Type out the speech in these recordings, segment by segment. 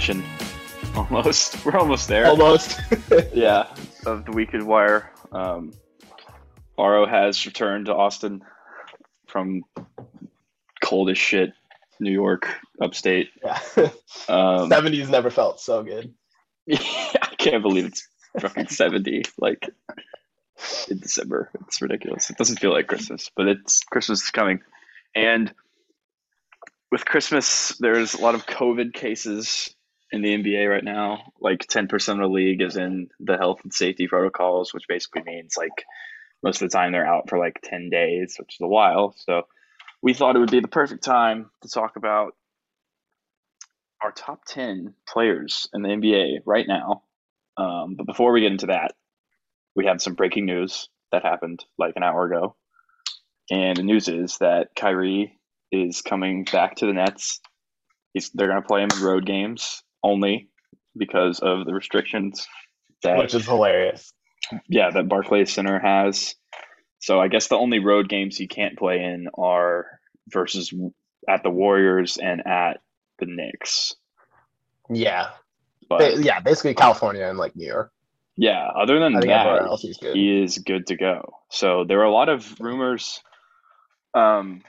edition. Almost. We're almost there. Almost. yeah, of the Weekend Wire. Um, Aro has returned to Austin from cold as shit New York, upstate. yeah. Um, 70s never felt so good. I can't believe it's fucking 70. Like, in December. It's ridiculous. It doesn't feel like Christmas, but it's Christmas is coming. And with Christmas, there's a lot of COVID cases in the NBA right now. Like 10% of the league is in the health and safety protocols, which basically means like most of the time they're out for like 10 days, which is a while. So we thought it would be the perfect time to talk about our top 10 players in the NBA right now. Um, but before we get into that, we have some breaking news that happened like an hour ago. And the news is that Kyrie is coming back to the Nets. He's, they're going to play him in road games only because of the restrictions that Which is hilarious. yeah that Barclays Center has. So I guess the only road games he can't play in are versus at the Warriors and at the Knicks. Yeah. But Ba- yeah, basically California and like New York. yeah, other than that, else he's good. he is good to go. So there were a lot of rumors. Um,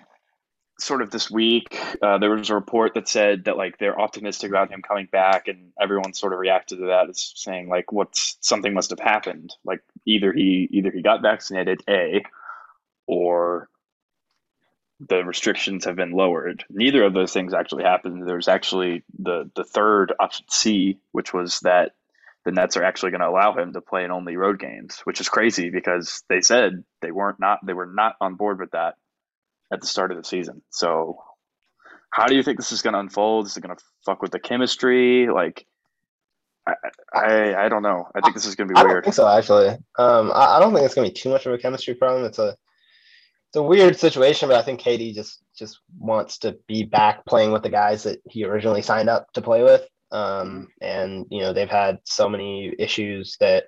sort of this week, uh, there was a report that said that like they're optimistic about him coming back, and everyone sort of reacted to that as saying like, "What's something must have happened? Like either he either he got vaccinated, a, or the restrictions have been lowered. Neither of those things actually happened. There's actually the the third option C, which was that the Nets are actually going to allow him to play in only road games, which is crazy because they said they weren't not they were not on board with that at the start of the season. So, how do you think this is going to unfold? Is it going to fuck with the chemistry? Like, I, I I don't know. I think this is going to be weird. I don't think so, actually. Um, I, I don't think it's gonna be too much of a chemistry problem. It's a it's a weird situation, but I think KD just just wants to be back playing with the guys that he originally signed up to play with. Um, and you know they've had so many issues that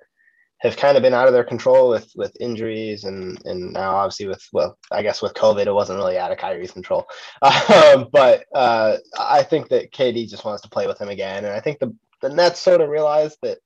have kind of been out of their control with with injuries and and now obviously with well I guess with COVID it wasn't really out of Kyrie's control, um, but uh, I think that KD just wants to play with him again, and I think the the Nets sort of realized that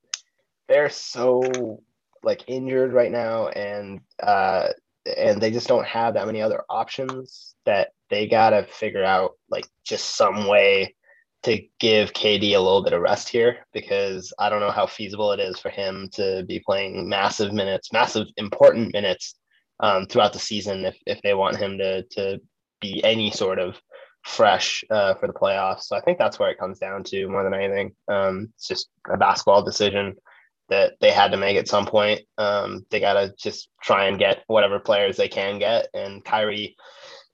they're so like injured right now and uh and they just don't have that many other options that they gotta figure out like just some way to give KD a little bit of rest here because I don't know how feasible it is for him to be playing massive minutes, massive important minutes um, throughout the season if, if they want him to to be any sort of fresh uh, for the playoffs. So I think that's where it comes down to more than anything. Um, it's just a basketball decision that they had to make at some point. Um, they got to just try and get whatever players they can get. And Kyrie,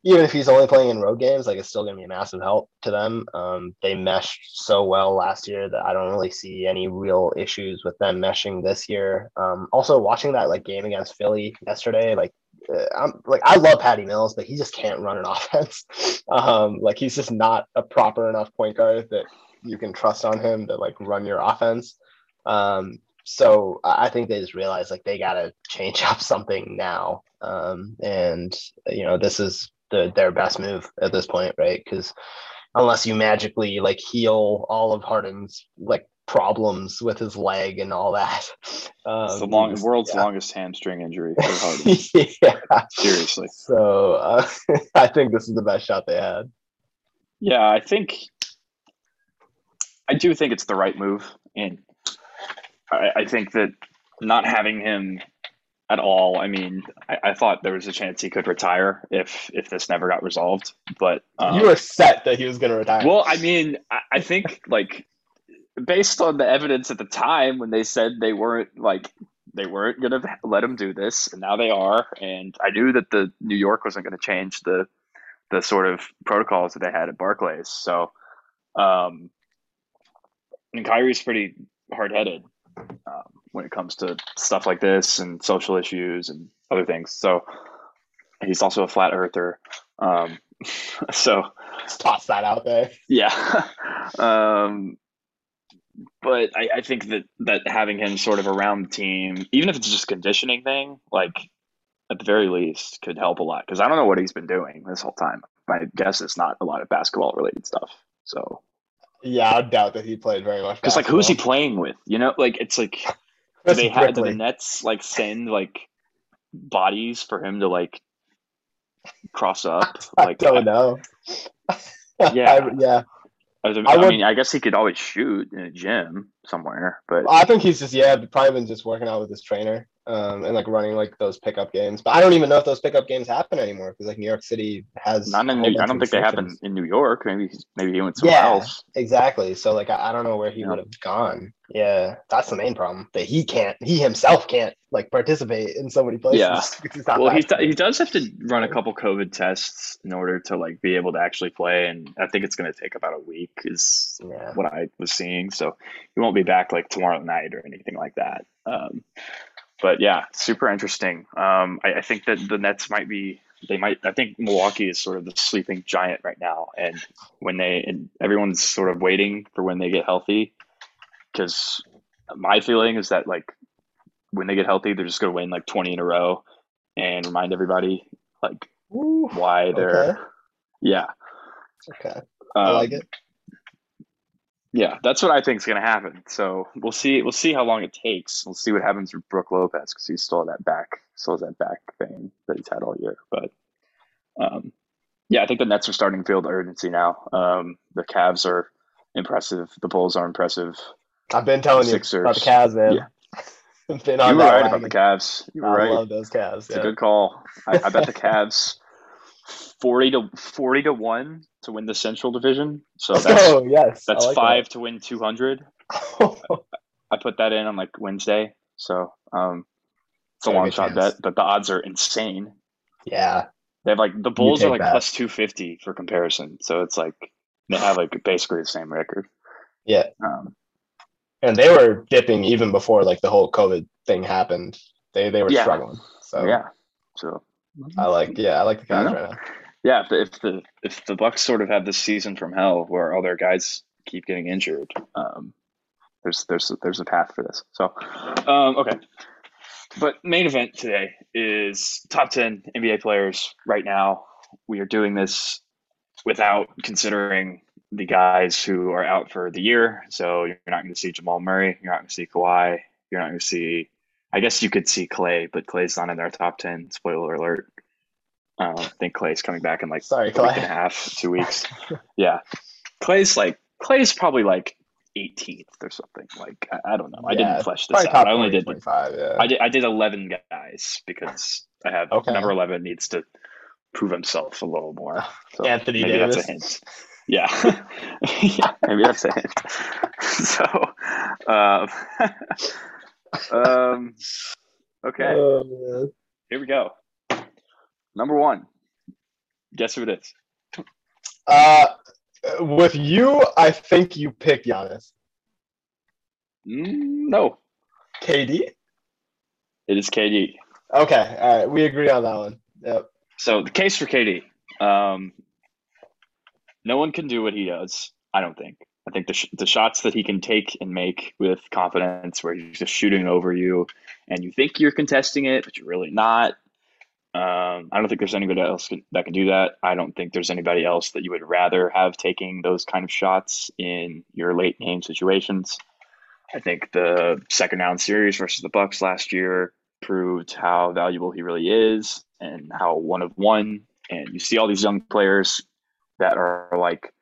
even if he's only playing in road games, like it's still going to be a massive help to them. Um, they meshed so well last year that I don't really see any real issues with them meshing this year. Um, also, watching that like game against Philly yesterday, like uh, I'm like I love Patty Mills, but he just can't run an offense. um, like he's just not a proper enough point guard that you can trust on him to like run your offense. Um, so I think they just realized like they got to change up something now. Um, and you know this is the their best move at this point, right? Because unless you magically like heal all of Harden's like problems with his leg and all that, um, It's the long, world's yeah. longest hamstring injury for Harden. yeah. Seriously. So uh, I think this is the best shot they had. Yeah, I think I do think it's the right move, and I, I think that not having him at all. I mean, I, I thought there was a chance he could retire if if this never got resolved, but um, you were set that he was going to retire. well, I mean, I, I think like based on the evidence at the time when they said they weren't like they weren't gonna let him do this, and now they are. And I knew that the New York wasn't gonna change the the sort of protocols that they had at Barclays. So, um, and Kyrie's pretty hard headed um, when it comes to stuff like this and social issues and other things. So he's also a flat earther. Um, so Just toss that out there. yeah. um, but I, I think that, that having him sort of around the team, even if it's just conditioning thing, like at the very least could help a lot because I don't know what he's been doing this whole time. My guess is not a lot of basketball related stuff. So Yeah, I doubt that he played very much. because like who's he playing with? You know, like it's like do they have do the Nets like send like bodies for him to like cross up? I Like don't know. Yeah. I, yeah. I, was- I I would- mean, I guess he could always shoot in a gym somewhere, but I think he's just yeah, probably been just working out with his trainer, um, and like running like those pickup games. But I don't even know if those pickup games happen anymore because like New York City has. not in New, I don't think they happen in New York. Maybe he's, maybe he went somewhere Yeah. else. Exactly. So like I, I don't know where he Yeah. would have gone. Yeah, that's the main problem. That he can't. He himself can't like participate in so many places. Yeah. he's not Well, he do- vaccinated. he does have to run a couple COVID tests in order to like be able to actually play, and I think it's going to take about a week. Is Yeah. what I was seeing. So he won't be back like tomorrow night or anything like that. Um, but yeah, super interesting. Um, I, I think that the Nets might be. They might. I think Milwaukee is sort of the sleeping giant right now, and when they and everyone's sort of waiting for when they get healthy, because my feeling is that like when they get healthy, they're just going to win like twenty in a row, and remind everybody like Ooh, why they're okay. yeah. Okay. I Um, like it. Yeah, that's what I think is going to happen. So we'll see. We'll see how long it takes. We'll see what happens with Brook Lopez because he's still that back, still has that back thing that he's had all year. But um, yeah, I think the Nets are starting to feel the urgency now. Um, the Cavs are impressive. The Bulls are impressive. I've been telling you Sixers. about the Cavs, man. Yeah. been You on were right about the Cavs. You were I right. love those Cavs. It's Yeah. a good call. I, I bet the Cavs forty to forty to one to win the Central Division. So that's go. Yes. That's like five to win two hundred. that. I put that in on like Wednesday, so um, it's a Very long shot chance. bet, but the odds are insane. yeah. They have like the Bulls are like that. plus two fifty for comparison, so it's like they have like basically the same record. Yeah. Um, And they were dipping even before like the whole COVID thing happened. They they were Yeah. struggling. So yeah, so I like yeah, I like the I Cavs right now. yeah, if the, if the if the Bucks sort of have this season from hell where all their guys keep getting injured, um, there's there's there's a path for this. So, um, okay. But main event today is top ten NBA players right now. We are doing this without considering the guys who are out for the year. So you're not going to see Jamal Murray. You're not going to see Kawhi. You're not going to see. I guess you could see Clay, but Clay's not in their top ten. Spoiler alert. Uh, I think Clay's coming back in like Sorry, a week and a half, two weeks. yeah, Clay's like Clay's probably like 18th or something. Like I, I don't know. I Yeah, didn't flesh this Probably out. top I only did 25, yeah. I did I did 11 guys because I have Okay. number 11 needs to prove himself a little more. So Anthony maybe that's a hint. Yeah, yeah, maybe that's a hint. So, um, um, okay, Oh, here we go. Number one. Guess who it is? Uh, with you, I think you picked Giannis. Mm, no, KD. it is KD. Okay, all right, we agree on that one. Yep. So the case for KD, um, no one can do what he does. I don't think. I think the sh- the shots that he can take and make with confidence, where he's just shooting over you, and you think you're contesting it, but you're really not. Um, I don't think there's anybody else that can do that. I don't think there's anybody else that you would rather have taking those kind of shots in your late game situations. I think the second round series versus the Bucks last year proved how valuable he really is and how one of one. And you see all these young players that are like,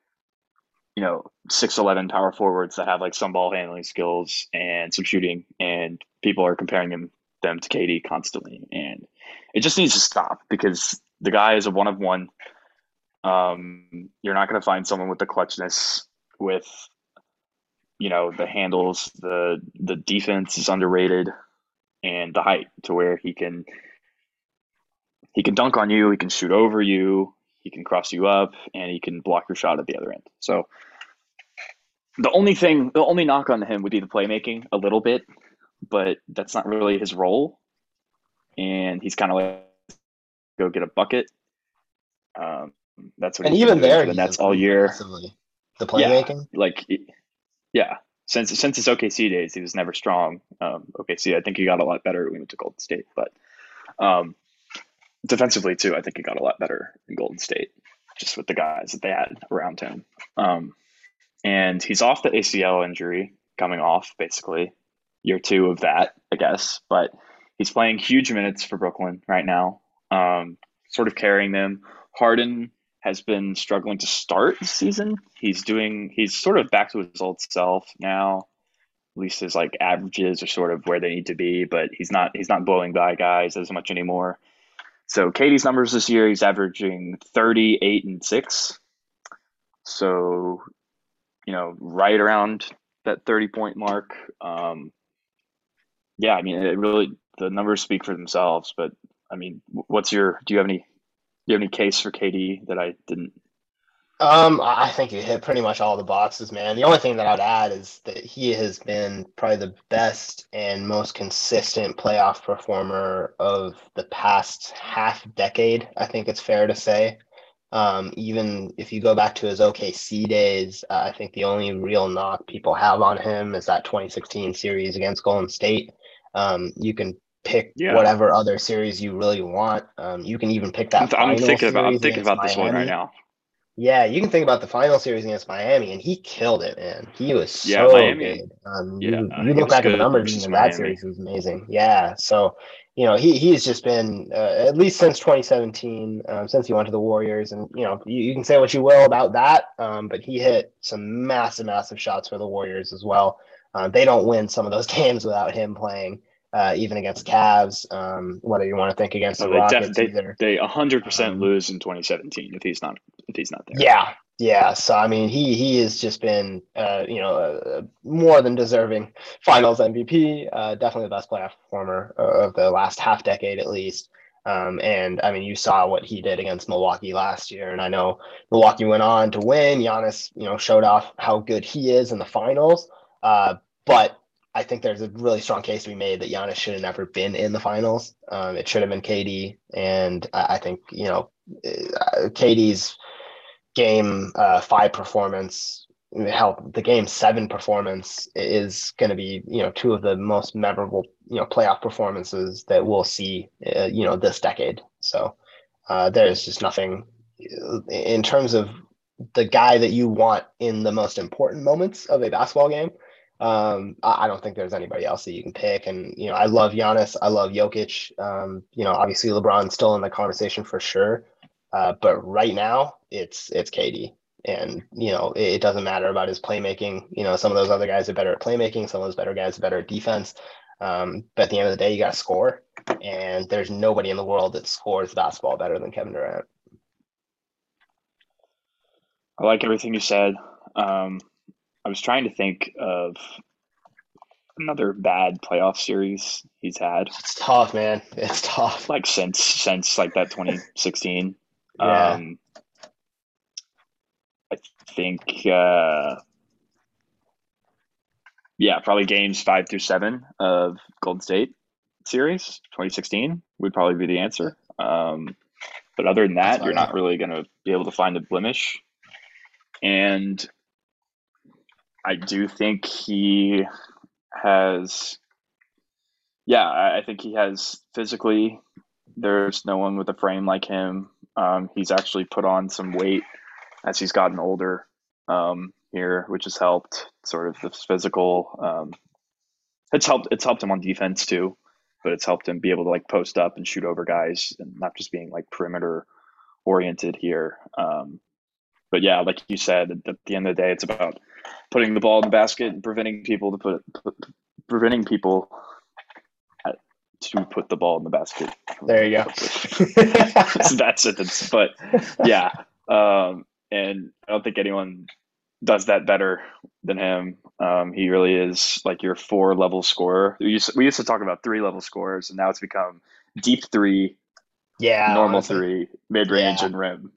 you know, six eleven power forwards that have like some ball handling skills and some shooting, and people are comparing them them to KD constantly, and it just needs to stop because the guy is a one of one. Um, you're not going to find someone with the clutchness, with you know the handles, the the defense is underrated, and the height to where he can he can dunk on you, he can shoot over you, he can cross you up, and he can block your shot at the other end. So the only thing, the only knock on him would be the playmaking a little bit, but that's not really his role. And he's kind of like go get a bucket. Um, that's what And he's even there, the Nets all year. The Yeah. playmaking. Like, yeah, since since his OKC days, he was never strong. Um, OKC, I think he got a lot better when he went to Golden State, but um, defensively too. I think he got a lot better in Golden State, just with the guys that they had around him. Um, and he's off the ACL injury, coming off basically year two of that, I guess. But he's playing huge minutes for Brooklyn right now, um, sort of carrying them. Harden has been struggling to start the season. He's doing he's sort of back to his old self now. At least his like averages are sort of where they need to be, but he's not he's not blowing by guys as much anymore. So KD's numbers this year, he's averaging 38 and 6. So, you know, right around that 30 point mark. Um, yeah, I mean, it really, the numbers speak for themselves, but I mean, what's your, do you have any, do you have any case for KD that I didn't um, I think you hit pretty much all the boxes, man. The only thing that I'd add is that he has been probably the best and most consistent playoff performer of the past half decade. I think it's fair to say. Um, even if you go back to his OKC days, uh, I think the only real knock people have on him is that 2016 series against Golden State. Um, you can pick yeah. whatever other series you really want. Um, you can even pick that. I'm, I'm thinking about. I'm thinking about Miami. this one right now. Yeah, you can think about the final series against Miami, and he killed it, man. He was so yeah, Miami, good. Um, yeah, you, you look back at the numbers in that series; it was amazing. Yeah, so you know he he's just been uh, at least since 2017, um, since he went to the Warriors, and you know you, you can say what you will about that, um, but he hit some massive, massive shots for the Warriors as well. Uh, they don't win some of those games without him playing uh, even against Cavs. Um, whether you want to think against the Rockets, def- they, either. they 100% um, lose in 2017 if he's not if he's not there. Yeah, yeah. So I mean, he he has just been uh, you know uh, more than deserving Finals MVP. Uh, definitely the best playoff performer of the last half decade at least. Um, and I mean, you saw what he did against Milwaukee last year, and I know Milwaukee went on to win. Giannis, you know, showed off how good he is in the finals. Uh, but I think there's a really strong case to be made that Giannis should have never been in the finals. Um, it should have been KD, and I, I think you know uh, KD's game uh, five performance, help the game seven performance is going to be you know two of the most memorable you know playoff performances that we'll see uh, you know this decade. So uh, there's just nothing in terms of the guy that you want in the most important moments of a basketball game um, I, I, don't think there's anybody else that you can pick. And, you know, I love Giannis. I love Jokic. Um, you know, obviously LeBron's still in the conversation for sure. Uh, but right now it's, it's KD. And, you know, it, it, doesn't matter about his playmaking. You know, some of those other guys are better at playmaking. Some of those better guys are better at defense. Um, but at the end of the day, you got to score. And there's nobody in the world that scores basketball better than Kevin Durant. I like everything you said. Um, I was trying to think of another bad playoff series he's had. It's tough, man. It's tough. Like since since like that 2016. yeah. Um, I think uh, yeah, probably games five through seven of Golden State series 2016 would probably be the answer. Um, but other than that, you're not really going to be able to find a blemish. And I do think he has, yeah, I think he has physically. There's no one with a frame like him. Um, he's actually put on some weight as he's gotten older um, here, which has helped sort of the physical. Um, it's helped. It's helped him on defense too, but it's helped him be able to like post up and shoot over guys and not just being like perimeter oriented here. Um, but yeah, like you said, at the end of the day, it's about putting the ball in the basket and preventing people to put, put preventing people at, to put the ball in the basket. There you go. that sentence, but yeah, um, and I don't think anyone does that better than him. Um, he really is like your four level scorer. We used, we used to talk about three level scorers, and now it's become deep three, yeah, normal honestly. three, mid range, yeah. and rim.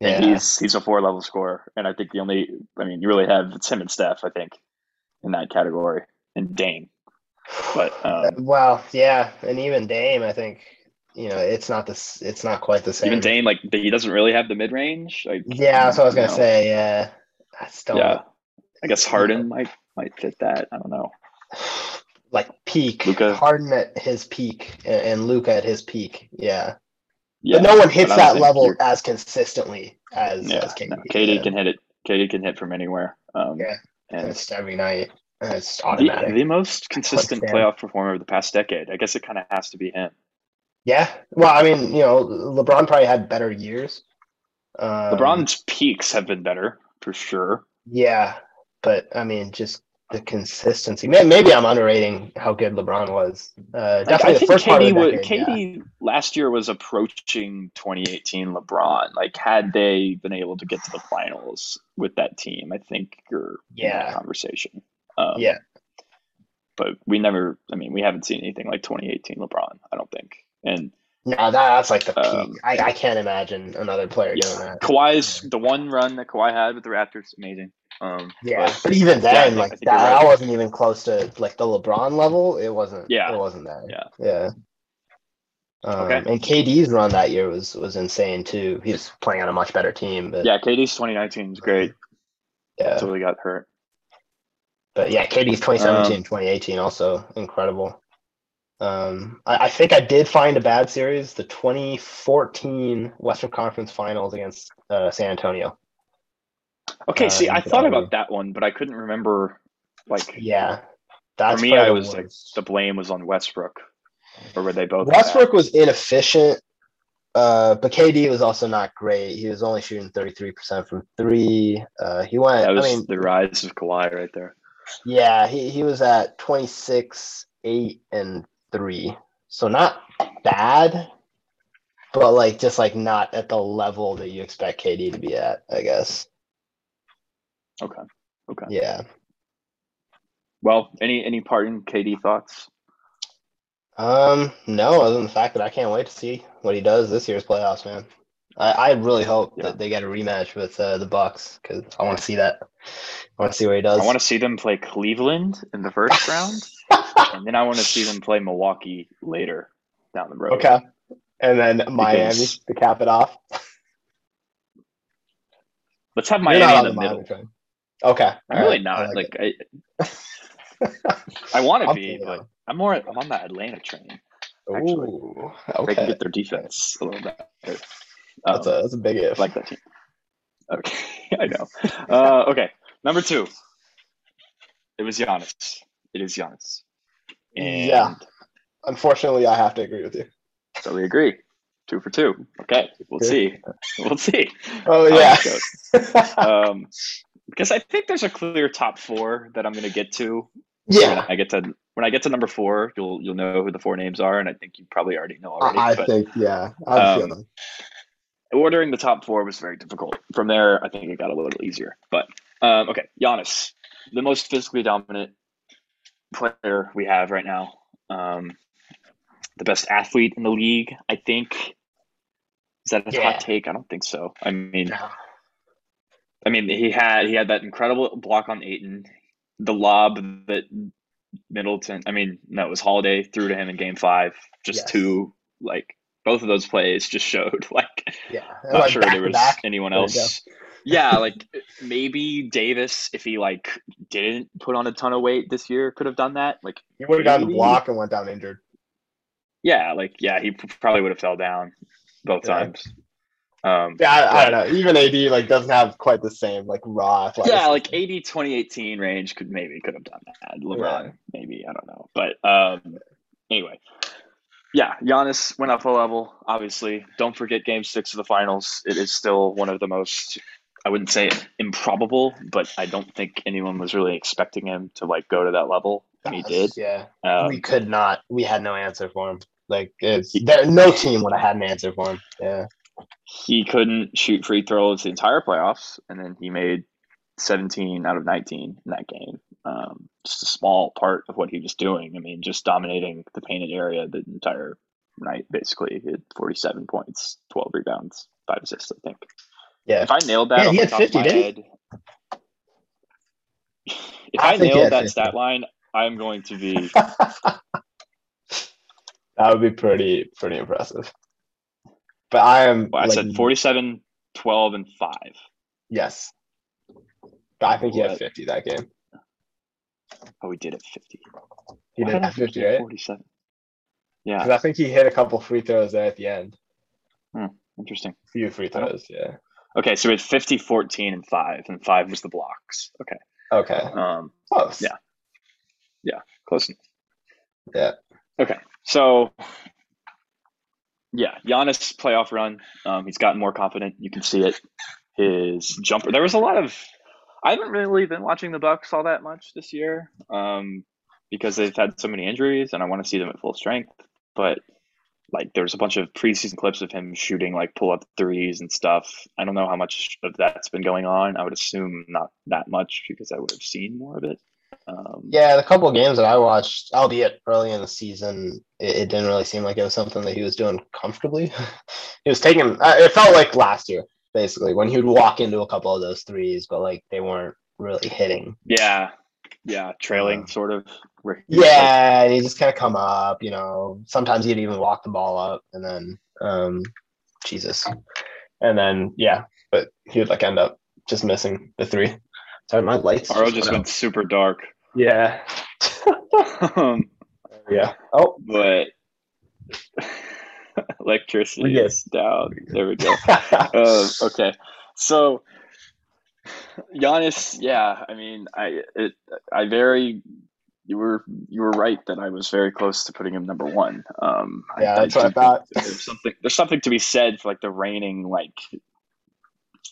Yeah. And he's he's a four level scorer. And I think the only I mean, you really have it's him and Steph, I think, in that category. And Dame. But um, well, yeah. And even Dame, I think, you know, it's not this it's not quite the same. Even Dame, like he doesn't really have the mid range. Like Yeah, that's what I was gonna know. say. Yeah. I still Yeah. I guess Harden might might fit that. I don't know. Like peak. Luka. Harden at his peak and, and Luka at his peak. Yeah. Yeah, but no one hits but I don't that level you're- as consistently as, Yeah, as KD. no, KD yeah. can hit it. KD can hit from anywhere. Um, Yeah. and It's every night. It's the, automatic. the most consistent playoff performer of the past decade. I guess it kind of has to be him. Yeah. Well, I mean, you know, LeBron probably had better years. Um, LeBron's peaks have been better for sure. Yeah, but I mean, just the consistency. Maybe I'm underrating how good LeBron was. Uh, definitely I the think first part of the decade. yeah. KD last year was approaching 2018 LeBron. Like, had they been able to get to the finals with that team, I think you're in that Yeah. conversation. Um, Yeah. but we never. I mean, we haven't seen anything like 2018 LeBron. I don't think. And No, that, that's like the peak. Um, I, I can't imagine another player doing that. Kawhi's the one run that Kawhi had with the Raptors, amazing. Um, Yeah, but but even then, I like that, right. that wasn't even close to like the LeBron level. It wasn't. Yeah. it wasn't that. Yeah. yeah. Um, Okay. And KD's run that year was was insane too. He was playing on a much better team, but yeah, KD's 2019 is great yeah. until he got hurt. But yeah, KD's 2017, 2018 also incredible. Um, I, I think I did find a bad series, the 2014 Western Conference Finals against uh, San Antonio. Okay, Uh, see, I thought about that one, but I couldn't remember. Like, Yeah, that's me, I was, like, the blame was on Westbrook, or were they both? Westbrook was inefficient, uh, but KD was also not great. He was only shooting 33% from three. Uh, he went, That was I mean, the rise of Kawhi right there. yeah, he, he was at 26, 8, and 3. So not bad, but like just like not at the level that you expect KD to be at, I guess. Okay. Okay. Yeah. Well, any any parting KD thoughts? Um, no, other than the fact that I can't wait to see what he does this year's playoffs, man. I, I really hope Yeah. that they get a rematch with uh, the Bucks because I want to see that. I want to see what he does. I want to see them play Cleveland in the first round, and then I want to see them play Milwaukee later down the road. okay, and then Miami Because- to cap it off. Let's have Miami in the Miami middle. train. Okay, I'm all really right, not. I like it. I, I want to be, but I'm more. I'm on that Atlanta train. actually. Ooh, They can okay, get their defense a little better. that's Um, a that's a big if. I like that team. Okay, I know. Uh, okay, number two. It was Giannis. It is Giannis. And Yeah. Unfortunately, I have to agree with you. So we agree. Two for two. Okay, we'll see. We'll see. Oh yeah. Um, because I think there's a clear top four that I'm going to get to. When yeah, I get to when I get to number four, you'll you'll know who the four names are, and I think you probably already know already. I, I but think yeah. I have a um, feeling. ordering the top four was very difficult. From there, I think it got a little easier. But um, okay, Giannis, the most physically dominant player we have right now. Um, the best athlete in the league, I think. Is that a Yeah. hot take? I don't think so. I mean, No. I mean, he had he had that incredible block on Ayton, the lob that Middleton. I mean, no, it was Holiday threw to him in Game Five. Just Yes. two, like both of those plays just showed like Yeah, not like, sure there was back. anyone There else. Yeah, like maybe Davis, if he like didn't put on a ton of weight this year, could have done that. Like, He would have gotten the block and went down injured. yeah, like yeah, he probably would have fell down both Yeah. times. Um, Yeah, I, I don't know. Even AD like doesn't have quite the same like raw. yeah, like AD 2018 range could maybe could have done that. LeBron, Yeah. maybe I don't know, but um, anyway, yeah, Giannis went up a level. Obviously, don't forget Game Six of the Finals. It is still one of the most. I wouldn't say improbable, but I don't think anyone was really expecting him to like go to that level, and he did. Yeah, Um, we could not. We had no answer for him. Like it's there, no team would have had an answer for him. Yeah, he couldn't shoot free throws the entire playoffs, and then he made 17 out of 19 in that game. Um, just a small part of what he was doing. I mean, just dominating the painted area the entire night, basically. He had 47 points, 12 rebounds, five assists, I think. yeah. If I nailed that Yeah, he had 50, my didn't head, if I I, nailed that 50. stat line, I'm going to be that would be pretty pretty impressive. But I am. well, I like, said 47, 12, and 5. Yes, but I think he had fifty that game. Oh, we did it 50. He did did I have think fifty, right? 47. Yeah. Because I think he hit a couple free throws there at the end. Interesting. Few free throws. Yeah. Okay, so we had 50, 14, and five, and five was the blocks. Okay. Okay. Um, Close. Yeah. Yeah. close enough. Yeah. Okay, so yeah, Giannis playoff run. Um, he's gotten more confident. You can see it. His jumper. There was a lot of. I haven't really been watching the Bucks all that much this year, um, because they've had so many injuries, and I want to see them at full strength. But like, there's a bunch of preseason clips of him shooting like pull up threes and stuff. I don't know how much of that's been going on. I would assume not that much because I would have seen more of it. Um, Yeah, the couple of games that I watched, albeit early in the season, it, it didn't really seem like it was something that he was doing comfortably. he was taking. Uh, it felt like last year, basically, when he would walk into a couple of those threes, but like they weren't really hitting. Yeah, yeah, trailing Uh, sort of. where he was, like, Yeah, and he just kind of come up. You know, sometimes he'd even walk the ball up, and then, um, Jesus, and then yeah, but he would like end up just missing the three. Sorry, my lights. Aro just just went went super dark. Yeah. um, yeah. Oh. but electricity We good. is down. There we go. uh, okay, so Giannis, yeah, I mean, I it, I very you were you were right that I was very close to putting him number one. Um, Yeah, that's what I thought. There's something there's something to be said for like the reigning like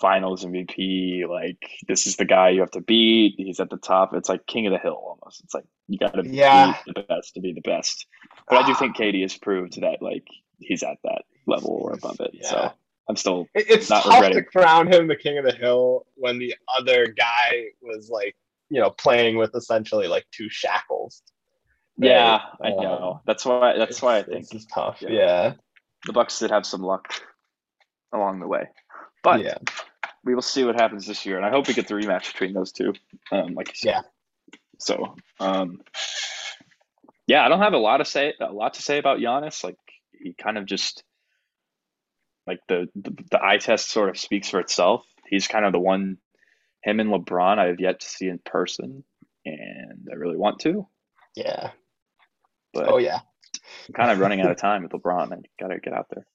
finals MVP. Like this is the guy you have to beat. He's at the top. It's like king of the hill almost. It's like you got to Yeah. beat the best to be the best. But I do think KD has proved that like he's at that level or above it. Yeah. So I'm still It- It's Not tough regretting. to crown him the king of the hill when the other guy was like, you know, playing with essentially like two shackles. Right. yeah. I Um, know. That's why. That's why I think it's tough. yeah. Yeah. the Bucks did have some luck along the way. But yeah. we will see what happens this year, and I hope we get the rematch between those two. Um, like you said. Yeah. So, um, yeah, I don't have a lot to say. A lot to say about Giannis. Like he kind of just like the, the the eye test sort of speaks for itself. He's kind of the one. Him and LeBron, I have yet to see in person, and I really want to. Yeah. But Oh yeah. I'm kind of running out of time with LeBron. I gotta get out there.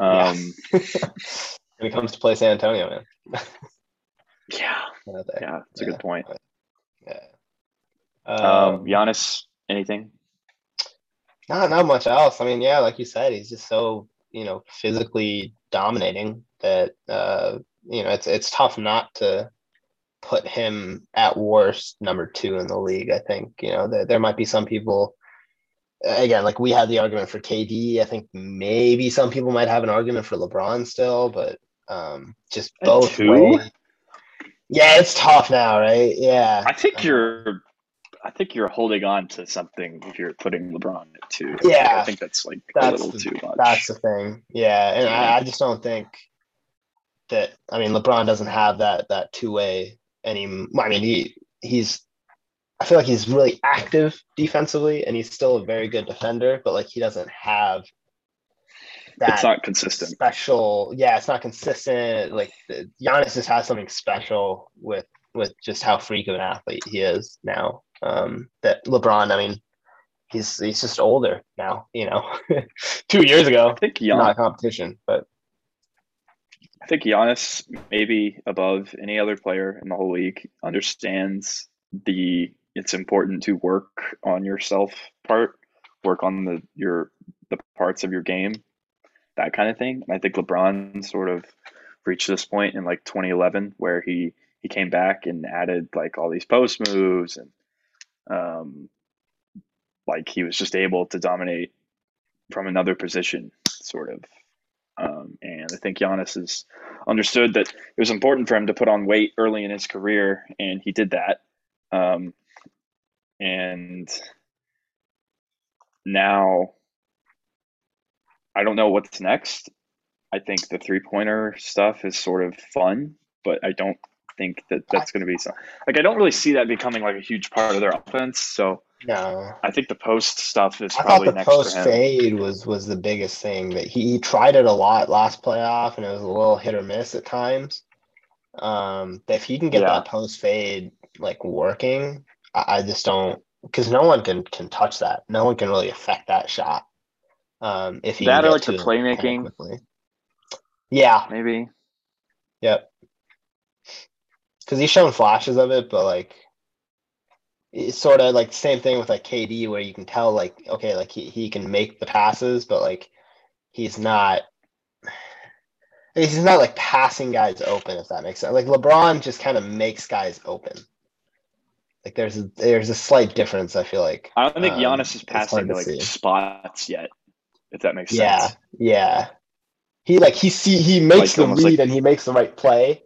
Yeah. When it comes to play San Antonio, man. yeah, yeah, it's a Yeah. good point. Yeah. Um, Um, Giannis, anything? not not much else. I mean, yeah, like you said, he's just so you know physically dominating that uh, you know it's it's tough not to put him at worst number two in the league. I think you know there, there might be some people. Again, like we had the argument for KD. I think maybe some people might have an argument for LeBron still, but um, just At both. two? way- Yeah, it's tough now, right? Yeah. I think you're. I think you're holding on to something if you're putting LeBron at two. Yeah. I think that's like a little the- too much. That's the thing. Yeah, and I, I just don't think that. I mean, LeBron doesn't have that that two way any. I mean, he he's. I feel like he's really active defensively, and he's still a very good defender. But like, he doesn't have that it's not consistent. special. Yeah, it's not consistent. Like Giannis just has something special with with just how freak of an athlete he is now. Um, that LeBron, I mean, he's he's just older now. You know, two years ago, I think not competition, but I think Giannis, maybe above any other player in the whole league, understands the it's important to work on yourself part, work on the your the parts of your game, that kind of thing. And I think LeBron sort of reached this point in like 2011 where he he came back and added like all these post moves and um like he was just able to dominate from another position sort of um, and I think Giannis has understood that it was important for him to put on weight early in his career, and he did that. Um, and now, I don't know what's next. I think the three pointer stuff is sort of fun, but I don't think that that's going to be so. Like, I don't really see that becoming like a huge part of their offense. So no. I think the post stuff is I thought probably the next post for him. fade was was the biggest thing that he, he tried it a lot last playoff, and it was a little hit or miss at times. Um, if he can get Yeah. that post fade like working, I, I just don't because no one can can touch that. No one can really affect that shot. Um, if he That or like the to playmaking. kinda. Yeah, maybe. Yep. Because he's shown flashes of it, but like it's sort of like same thing with like KD where you can tell like okay like he, he can make the passes but like he's not he's not like passing guys open if that makes sense like LeBron just kind of makes guys open like there's a, there's a slight difference I feel like I don't think Um, Giannis is passing to to like see. spots yet. If that makes yeah sense. yeah Yeah. he like he see he makes Like, the read like- and he makes the right play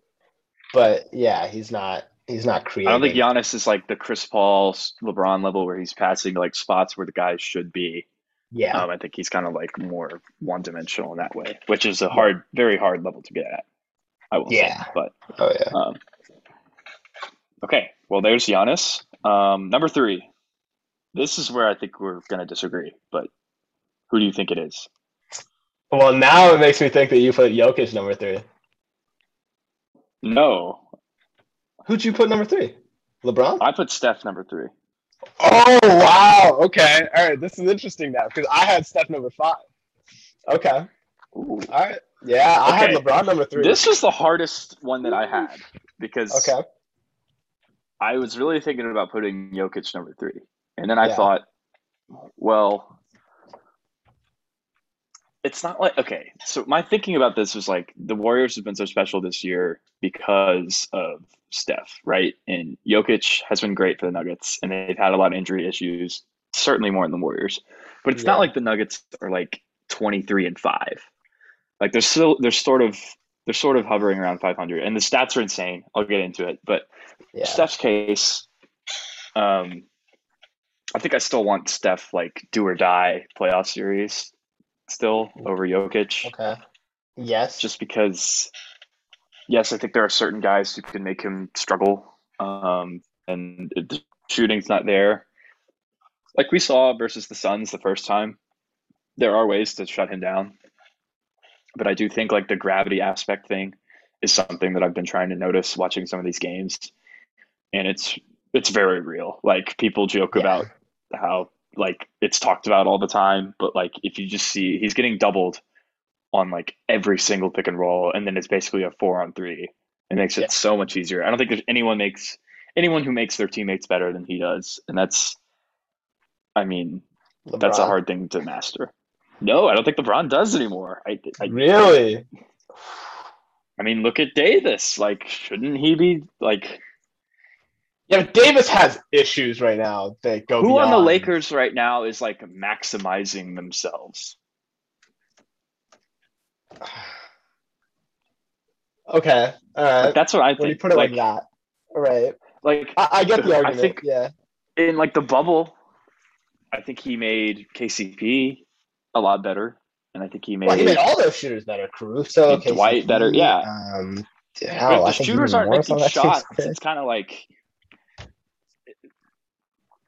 but yeah he's not he's not creating I don't think Giannis is like the Chris Paul, LeBron level where he's passing like spots where the guys should be. yeah Um, I think he's kind of like more one dimensional in that way, which is a hard, very hard level to get at. I will Yeah. say, but oh yeah um, okay. Well, there's Giannis. Um, number three. This is where I think we're going to disagree, but who do you think it is? Well, now it makes me think that you put Jokic number three. No, Who'd you put number three? LeBron? I put Steph number three. Oh wow. Okay. All right. This is interesting now because I had Steph number five. Okay. Ooh. All right. Yeah, I had LeBron number three. This was the hardest one that I had because okay. I was really thinking about putting Jokic number three, and then I Yeah. thought, well, it's not like okay. So my thinking about this was like the Warriors have been so special this year because of Steph, right? And Jokic has been great for the Nuggets, and they've had a lot of injury issues, certainly more than the Warriors. But it's Yeah. not like the Nuggets are like twenty three and five. Like they're still they're sort of they're sort of hovering around five hundred, and the stats are insane. I'll get into it, but Yeah. Steph's case, um, I think I still want Steph like do or die playoff series still over Jokic, Okay. Yes. just because. Yes, I think there are certain guys who can make him struggle, um, and the shooting's not there. Like we saw versus the Suns the first time, there are ways to shut him down, but I do think like the gravity aspect thing is something that I've been trying to notice watching some of these games, and it's it's very real. Like people joke Yeah. about how like it's talked about all the time, but like if you just see he's getting doubled on like every single pick and roll, and then it's basically a four on three. It makes it Yeah. so much easier. I don't think there's anyone makes anyone who makes their teammates better than he does, and that's, I mean, that's a hard thing to master. No, I don't think LeBron does anymore. I, I, Really? I mean, look at Davis. Like, shouldn't he be like Yeah, but Davis has issues right now that go who on the Lakers right now is like maximizing themselves? Okay. All Like, that's what I think. When you put it like, like, that. All right. like I, I get the I argument. think- yeah. in like the bubble, I think he made KCP a lot better, and I think he made, Well, he made all those shooters better. Caruso, Made Dwight better, yeah. Um, But hell, if the shooters aren't making on that team's shots. It's kind of like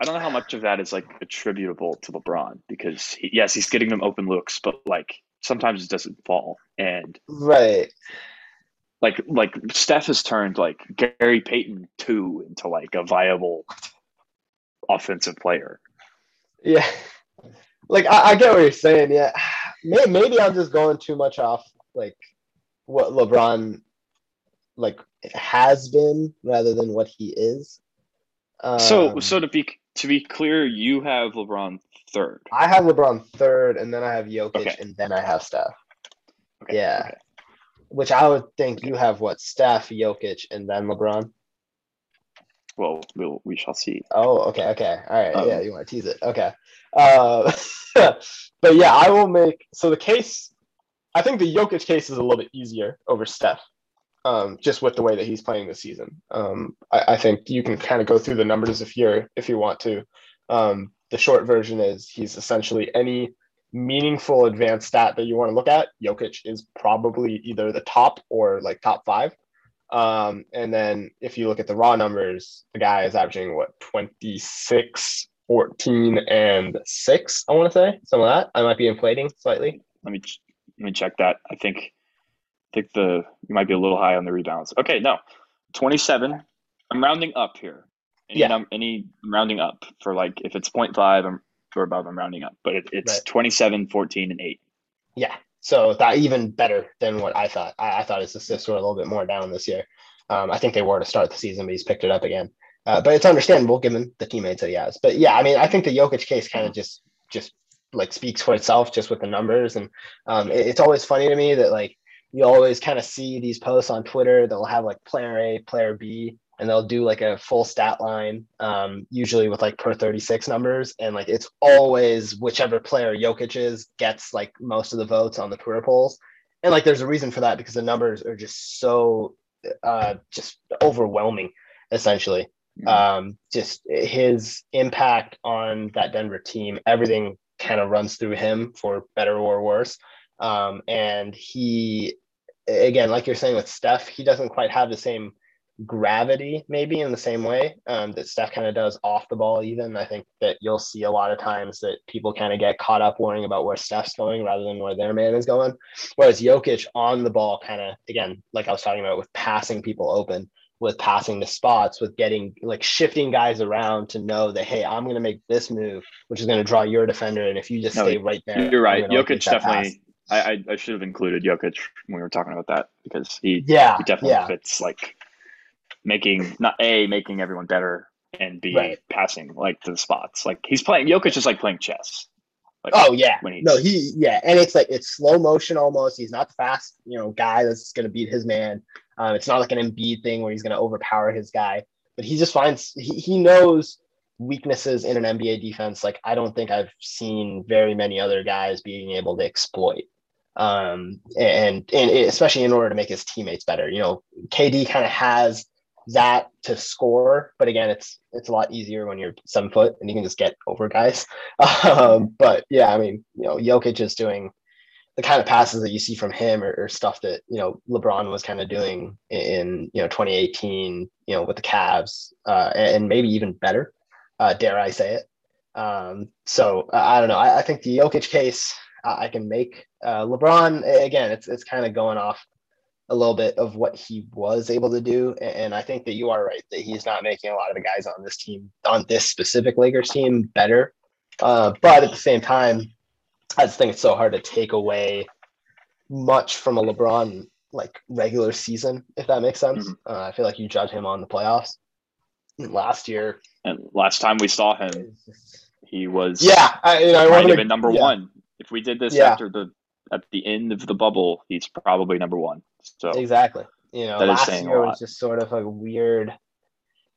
I don't know how much of that is like attributable to LeBron because he, yes, he's getting them open looks, but like sometimes it doesn't fall. And Right. like like Steph has turned like Gary Payton two into like a viable offensive player. Yeah. Like I, I get what you're saying. Yeah. May- Maybe I'm just going too much off like what LeBron like has been rather than what he is. so Um, so to be to be clear, you have LeBron third. I have LeBron third, and then I have Jokic, Okay. and then I have Steph. Okay, Yeah. okay. Which I would think you have what Steph, Jokic, and then LeBron. Well, we'll we shall see. Oh, okay, okay, all right. Um, yeah, you want to tease it? Okay. Uh, but yeah, I will make so the case. I think the Jokic case is a little bit easier over Steph, um, just with the way that he's playing this season. Um, I, I think you can kind of go through the numbers if you're if you want to. Um, the short version is he's essentially any meaningful advanced stat that you want to look at. Jokic is probably either the top or like top five. Um, and then if you look at the raw numbers, the guy is averaging what 26, 14, and six, I want to say. Some of that. I might be inflating slightly. Let me ch- let me check that. I think I think the you might be a little high on the rebounds. Okay, no, twenty seven. I'm rounding up here. Any Yeah. num- any I'm rounding up for like if it's 0.5 I'm, or above, I'm rounding up. But it, it's Right. 27, 14, and eight. Yeah. so that even better than what I thought. I, I thought his assists were a little bit more down this year. Um, I think they were to start the season, but he's picked it up again. Uh, but it's understandable given the teammates that he has. But yeah, I mean, I think the Jokic case kind of just just like speaks for itself just with the numbers. And um, it, it's always funny to me that like you always kind of see these posts on Twitter that'll have like player A, player B, and they'll do like a full stat line, um, usually with like per 36 numbers. And like it's always whichever player Jokic is gets like most of the votes on the Twitter polls. And like there's a reason for that because the numbers are just so uh, just overwhelming, essentially. Mm-hmm. Um, just his impact on that Denver team, everything kind of runs through him for better or worse. Um, and he, again, like you're saying with Steph, he doesn't quite have the same gravity, maybe in the same way um, that Steph kind of does off the ball. Even I think that you'll see a lot of times that people kind of get caught up worrying about where Steph's going rather than where their man is going. Whereas Jokic on the ball, kind of again, like I was talking about with passing people open, with passing the spots, with getting like shifting guys around to know that hey, I'm going to make this move, which is going to draw your defender, and if you just no, stay right there, you're right. Jokic definitely. I, I should have included Jokic when we were talking about that because he yeah he definitely yeah. fits like making not a making everyone better and b right. passing like to the spots. Like he's playing Jokic is like playing chess. Like, oh yeah, when he's, no he yeah, and it's like it's slow motion almost. He's not the fast you know guy that's going to beat his man. Um, it's not like an Embiid thing where he's going to overpower his guy, but he just finds he, he knows weaknesses in an NBA defense. Like I don't think I've seen very many other guys being able to exploit. Um, and and especially in order to make his teammates better. You know, KD kind of has that to score, but again, it's it's a lot easier when you're seven foot and you can just get over guys. Um, but yeah, I mean, you know, Jokic is doing the kind of passes that you see from him or, or stuff that you know LeBron was kind of doing in you know 2018, you know, with the Cavs, uh, and maybe even better. Uh, dare I say it? Um, so I don't know. I, I think the Jokic case I can make. Uh, LeBron again, it's it's kind of going off a little bit of what he was able to do. And I think that you are right that he's not making a lot of the guys on this team, on this specific Lakers team, better. Uh, but at the same time, I just think it's so hard to take away much from a LeBron like regular season, if that makes sense. Mm-hmm. Uh, I feel like you judge him on the playoffs. Last year, and last time we saw him, he was yeah, I, you know, I have number yeah. one. If we did this yeah. after the at the end of the bubble, he's probably number one. So exactly, you know, last year was just sort of a weird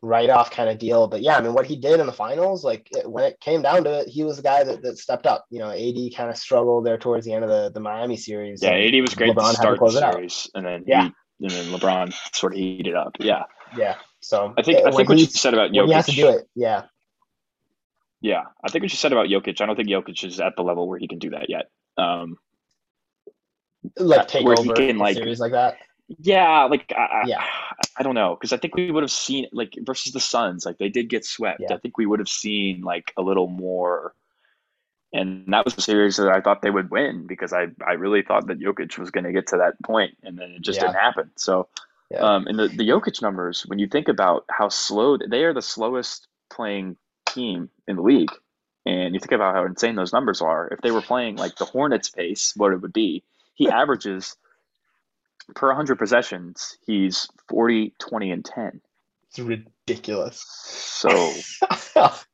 write-off kind of deal. But yeah, I mean, what he did in the finals, like it, when it came down to it, he was the guy that, that stepped up. You know, AD kind of struggled there towards the end of the, the Miami series. Yeah, AD was great LeBron to start to the series, and then yeah, he, and then LeBron sort of heated up. Yeah, yeah. So I think I think what you said about Jokic, he has to do it. Yeah. Yeah, I think what you said about Jokic, I don't think Jokic is at the level where he can do that yet. Um, like take where over he can like series like that. Yeah, like I, yeah, I don't know because I think we would have seen like versus the Suns, like they did get swept. Yeah. I think we would have seen like a little more, and that was a series that I thought they would win because I I really thought that Jokic was going to get to that point, and then it just yeah. didn't happen. So, um, and the the Jokic numbers, when you think about how slow they are, the slowest playing team in the league, and you think about how insane those numbers are. If they were playing like the Hornets pace, what it would be he averages per 100 possessions, he's 40, 20, and 10. It's ridiculous. So, what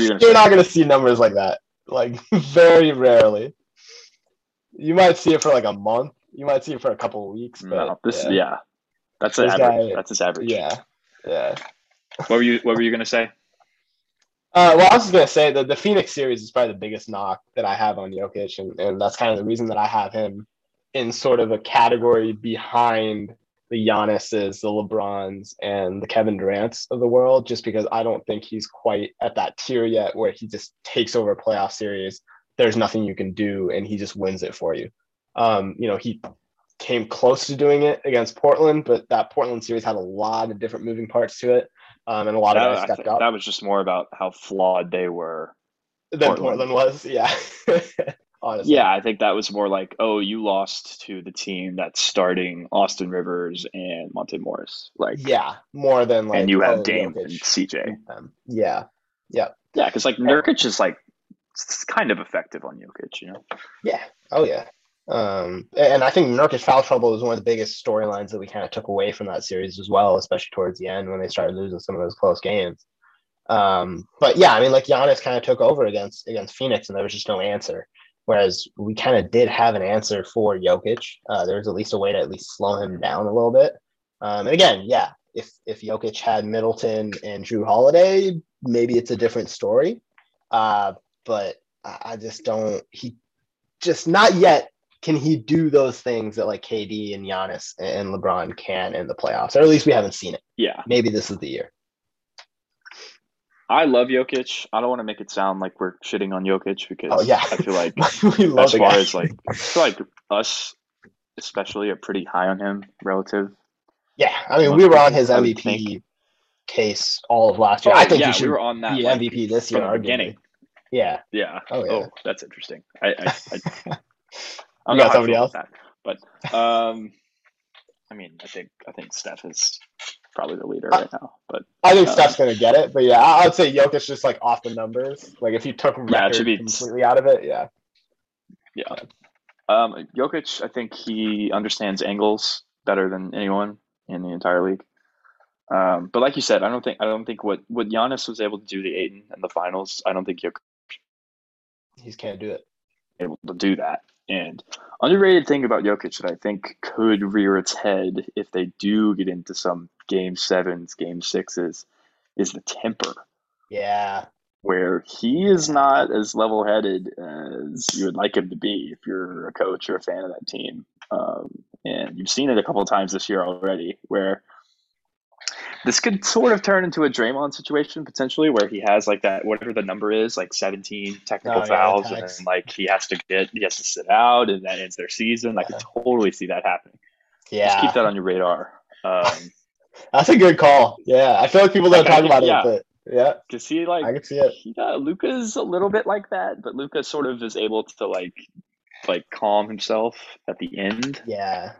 you You're not going to see numbers like that. Like, very rarely. You might see it for like a month. You might see it for a couple of weeks. But, no, this, yeah. yeah. That's an average. Guy, That's his average. Yeah. Yeah. What were you What were you gonna say? Uh, well, I was just gonna say that the Phoenix series is probably the biggest knock that I have on Jokic, and, and that's kind of the reason that I have him in sort of a category behind the Giannis's, the LeBrons, and the Kevin Durant's of the world, just because I don't think he's quite at that tier yet where he just takes over a playoff series. There's nothing you can do, and he just wins it for you. Um, you know, he came close to doing it against Portland, but that Portland series had a lot of different moving parts to it um, and a lot of guys stepped up. That was just more about how flawed they were. Than Portland, Portland was, yeah. Honestly. Yeah, I think that was more like, oh, you lost to the team that's starting Austin Rivers and Monte Morris. Like, yeah, more than like, and you have oh, Dame Jokic. and CJ. Um, yeah, yeah, yeah, because like Nurkic is like it's kind of effective on Jokic, you know. Yeah. Oh yeah. Um, and I think Nurkic foul trouble was one of the biggest storylines that we kind of took away from that series as well, especially towards the end when they started losing some of those close games. Um, but yeah, I mean, like Giannis kind of took over against against Phoenix, and there was just no answer. Whereas we kind of did have an answer for Jokic. Uh, there was at least a way to at least slow him down a little bit. Um, and again, yeah, if if Jokic had Middleton and Jrue Holiday, maybe it's a different story. Uh, but I just don't. He just not yet can he do those things that like KD and Giannis and LeBron can in the playoffs, or at least we haven't seen it. Yeah, maybe this is the year. I love Jokic. I don't want to make it sound like we're shitting on Jokic because oh, yeah. I feel like as far as like I feel like us especially are pretty high on him relative. Yeah, I mean we were on his MVP case all of last year. Oh, I think yeah, we were on that be like, MVP this year. beginning. Yeah. Yeah. Oh, yeah. oh that's interesting. I I, I, I don't know somebody else? that, but um, I mean I think I think Steph is probably the leader Uh, right now, but I think Um, Steph's gonna get it, but yeah, I- I'd say Jokic just like off the numbers. Like if you took Yeah, record be- completely out of it, yeah. Yeah. Um, Jokic, I think he understands angles better than anyone in the entire league. Um, but like you said, I don't think I don't think what what Giannis was able to do to Ayton in the finals. I don't think Jokic He can't do it. able to do that. And underrated thing about Jokic that I think could rear its head if they do get into some game sevens, game sixes, is the temper. Yeah. where he is not as level headed as you would like him to be if you're a coach or a fan of that team. Um, and you've seen it a couple of times this year already where this could sort of turn into a Draymond situation potentially where he has like that whatever the number is like 17 technical Oh, yeah, fouls and then like he has to get he has to sit out and that ends their season. I could totally see that happening. Yeah. Just keep that on your radar. Um, That's a good call. Yeah. I feel like people don't Like, talk about yeah. it, but yeah, cause he like I can see it. he uh, Luka's a little bit like that, but Luka sort of is able to like like calm himself at the end. Yeah.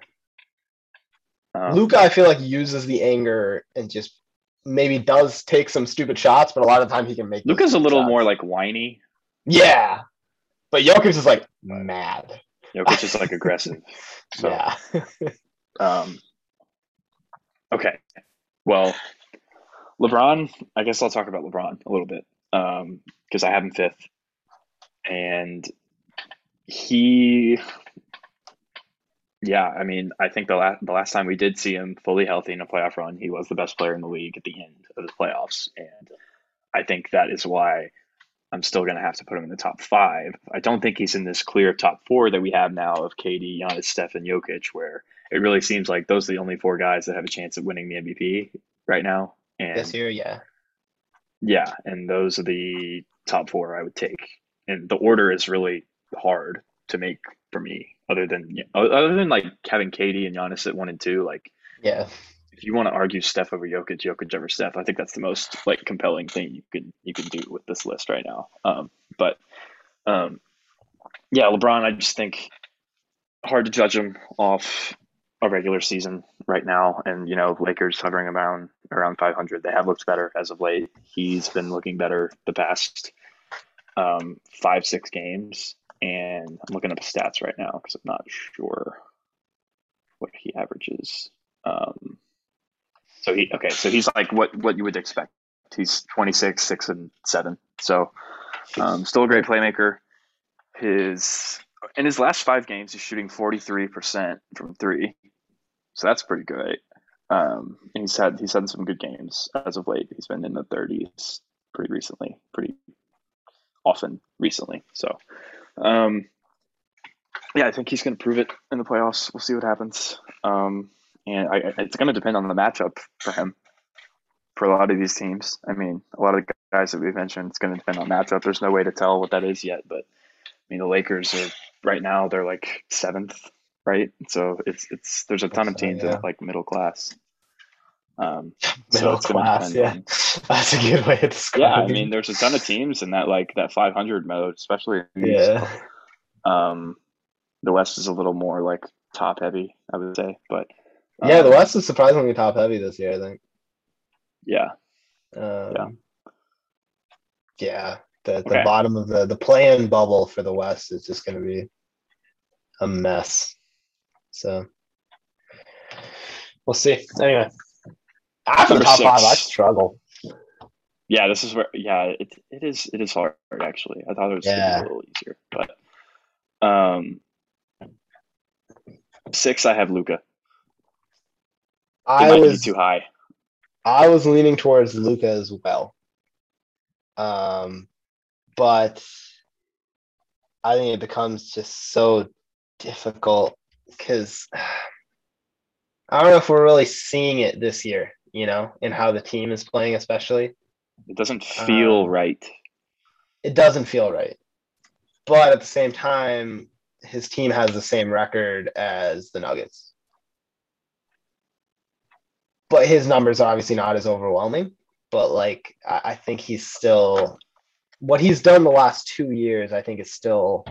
Um, Luka, I feel like uses the anger and just maybe does take some stupid shots, but a lot of the time he can make. Luka's a little shots. more like whiny. Yeah. But Jokic is like mad. Jokic is like aggressive. So Yeah. um, okay, well, LeBron. I guess I'll talk about LeBron a little bit because I have him fifth, and he. Yeah, I mean, I think the last the last time we did see him fully healthy in a playoff run, he was the best player in the league at the end of the playoffs, and I think that is why I'm still going to have to put him in the top five. I don't think he's in this clear top four that we have now of KD, Giannis, Steph, and Jokic, where it really seems like those are the only four guys that have a chance at winning the MVP right now. And this year, yeah. yeah, and those are the top four I would take. And the order is really hard to make for me, other than other than like having KD and Giannis at one and two. Like, Yeah. if you want to argue Steph over Jokic, Jokic over Steph, I think that's the most like compelling thing you can you could do with this list right now. Um, but um, yeah, LeBron, I just think hard to judge him off a regular season right now, and you know Lakers hovering around around 500. They have looked better as of late. He's been looking better the past um, five six games, and I'm looking up stats right now because I'm not sure what he averages. Um, so he okay, so he's like what what you would expect. He's 26, six and seven. So um, still a great playmaker. His in his last five games, he's shooting 43% from three. So that's pretty great. Um, and he's had he's had some good games as of late. He's been in the 30s pretty recently, pretty often recently. So um, yeah, I think he's going to prove it in the playoffs. We'll see what happens. Um, and I, it's going to depend on the matchup for him. For a lot of these teams, I mean, a lot of the guys that we've mentioned, it's going to depend on matchup. There's no way to tell what that is yet, but I mean, the Lakers are right now they're like seventh, right? So it's it's there's a ton of teams yeah. that are like middle class. Um, Middle class, yeah. on- That's a good way to describe. yeah, I mean, there's a ton of teams in that like that 500 mode, especially in the East. Yeah. Um, the West is a little more like top heavy, I would say, but Yeah, the um, West is surprisingly top heavy this year, I think. yeah, Um, yeah. the, the Okay. bottom of the the play-in bubble for the West is just going to be a mess. So we'll see. Anyway, after top five, I struggle. Yeah, this is where yeah, it it is it is hard actually. I thought it was Yeah. a little easier, but um, six I have Luka. I was too high. I was leaning towards Luka as well. Um, but I think it becomes just so difficult because I don't know if we're really seeing it this year, you know, in how the team is playing, especially. It doesn't feel Um, right. It doesn't feel right. But at the same time, his team has the same record as the Nuggets. But his numbers are obviously not as overwhelming. But like I, I think he's still what he's done the last two years, I think is still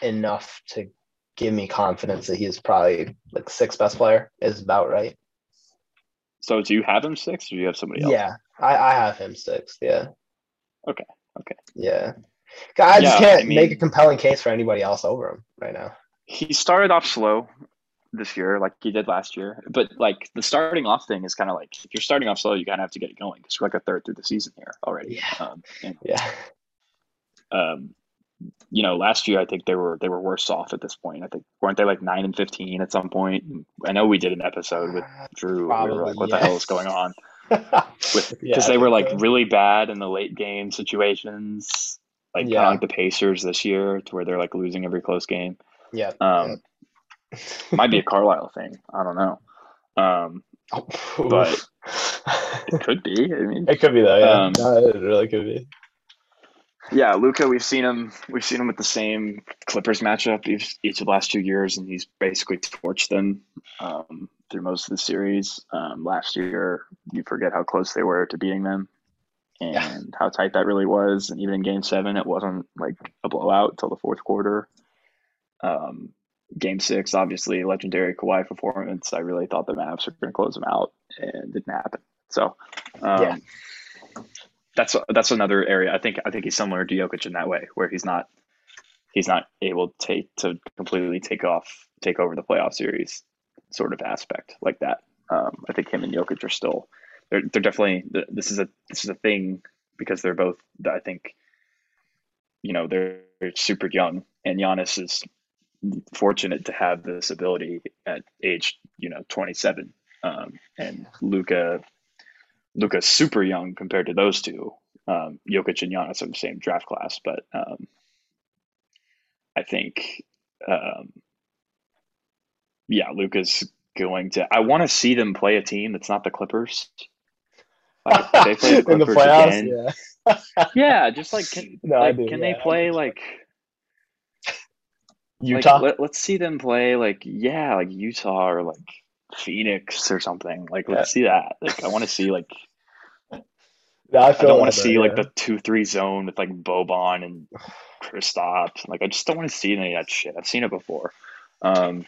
enough to give me confidence that he's probably like sixth best player is about right. So do you have him six or do you have somebody else? Yeah, I, I have him six. Yeah. Okay, okay. Yeah. I just Yeah, can't I make a compelling case for anybody else over him right now. He started off slow this year, like he did last year. But like the starting off thing is kind of like if you're starting off slow, you kind of have to get it going because we're like a third through the season here already. Yeah. Um, and Yeah. um, you know, last year I think they were they were worse off at this point. I think weren't they like nine and fifteen at some point? I know we did an episode with Drew. we were like, what the hell is going on? Because Yeah, they were like really bad in the late game situations, like kind of like the Pacers this year, to where they're like losing every close game. yeah. Um, might be a Carlisle thing. I don't know. Um, but- it could be. I mean, it could be though. Yeah, um, No, it really could be. Yeah, Luka, we've seen him. We've seen him with the same Clippers matchup each, each of the last two years, and he's basically torched them um, through most of the series. Um, last year, you forget how close they were to beating them, and Yeah. how tight that really was. And even in Game Seven, it wasn't like a blowout till the fourth quarter. Um, game Six, obviously, legendary Kawhi performance. I really thought the Mavs were going to close them out, and it didn't happen. So, um, Yeah. That's that's another area. I think I think he's similar to Jokic in that way, where he's not he's not able to take to completely take off take over the playoff series sort of aspect like that. Um, I think him and Jokic are still they're they're definitely this is a this is a thing because they're both I think you know they're, they're super young and Giannis is fortunate to have this ability at age you know 27 um, and Luka Luka's super young compared to those two. Um, Jokic and Giannis are the same draft class, but um, I think, um, yeah, Luka's going to. I want to see them play a team that's not the Clippers. Like, they play the in the playoffs. again, Yeah. yeah, just like can, No, like, do, can yeah, they play 100%. like Utah. Like, let, let's see them play like yeah, like Utah or like Phoenix or something. Like let's see that. Like I want to see like no, I, I don't want to see though, like the two three zone with like Boban and Kristaps. Like I just don't want to see any of that shit. I've seen it before. Um,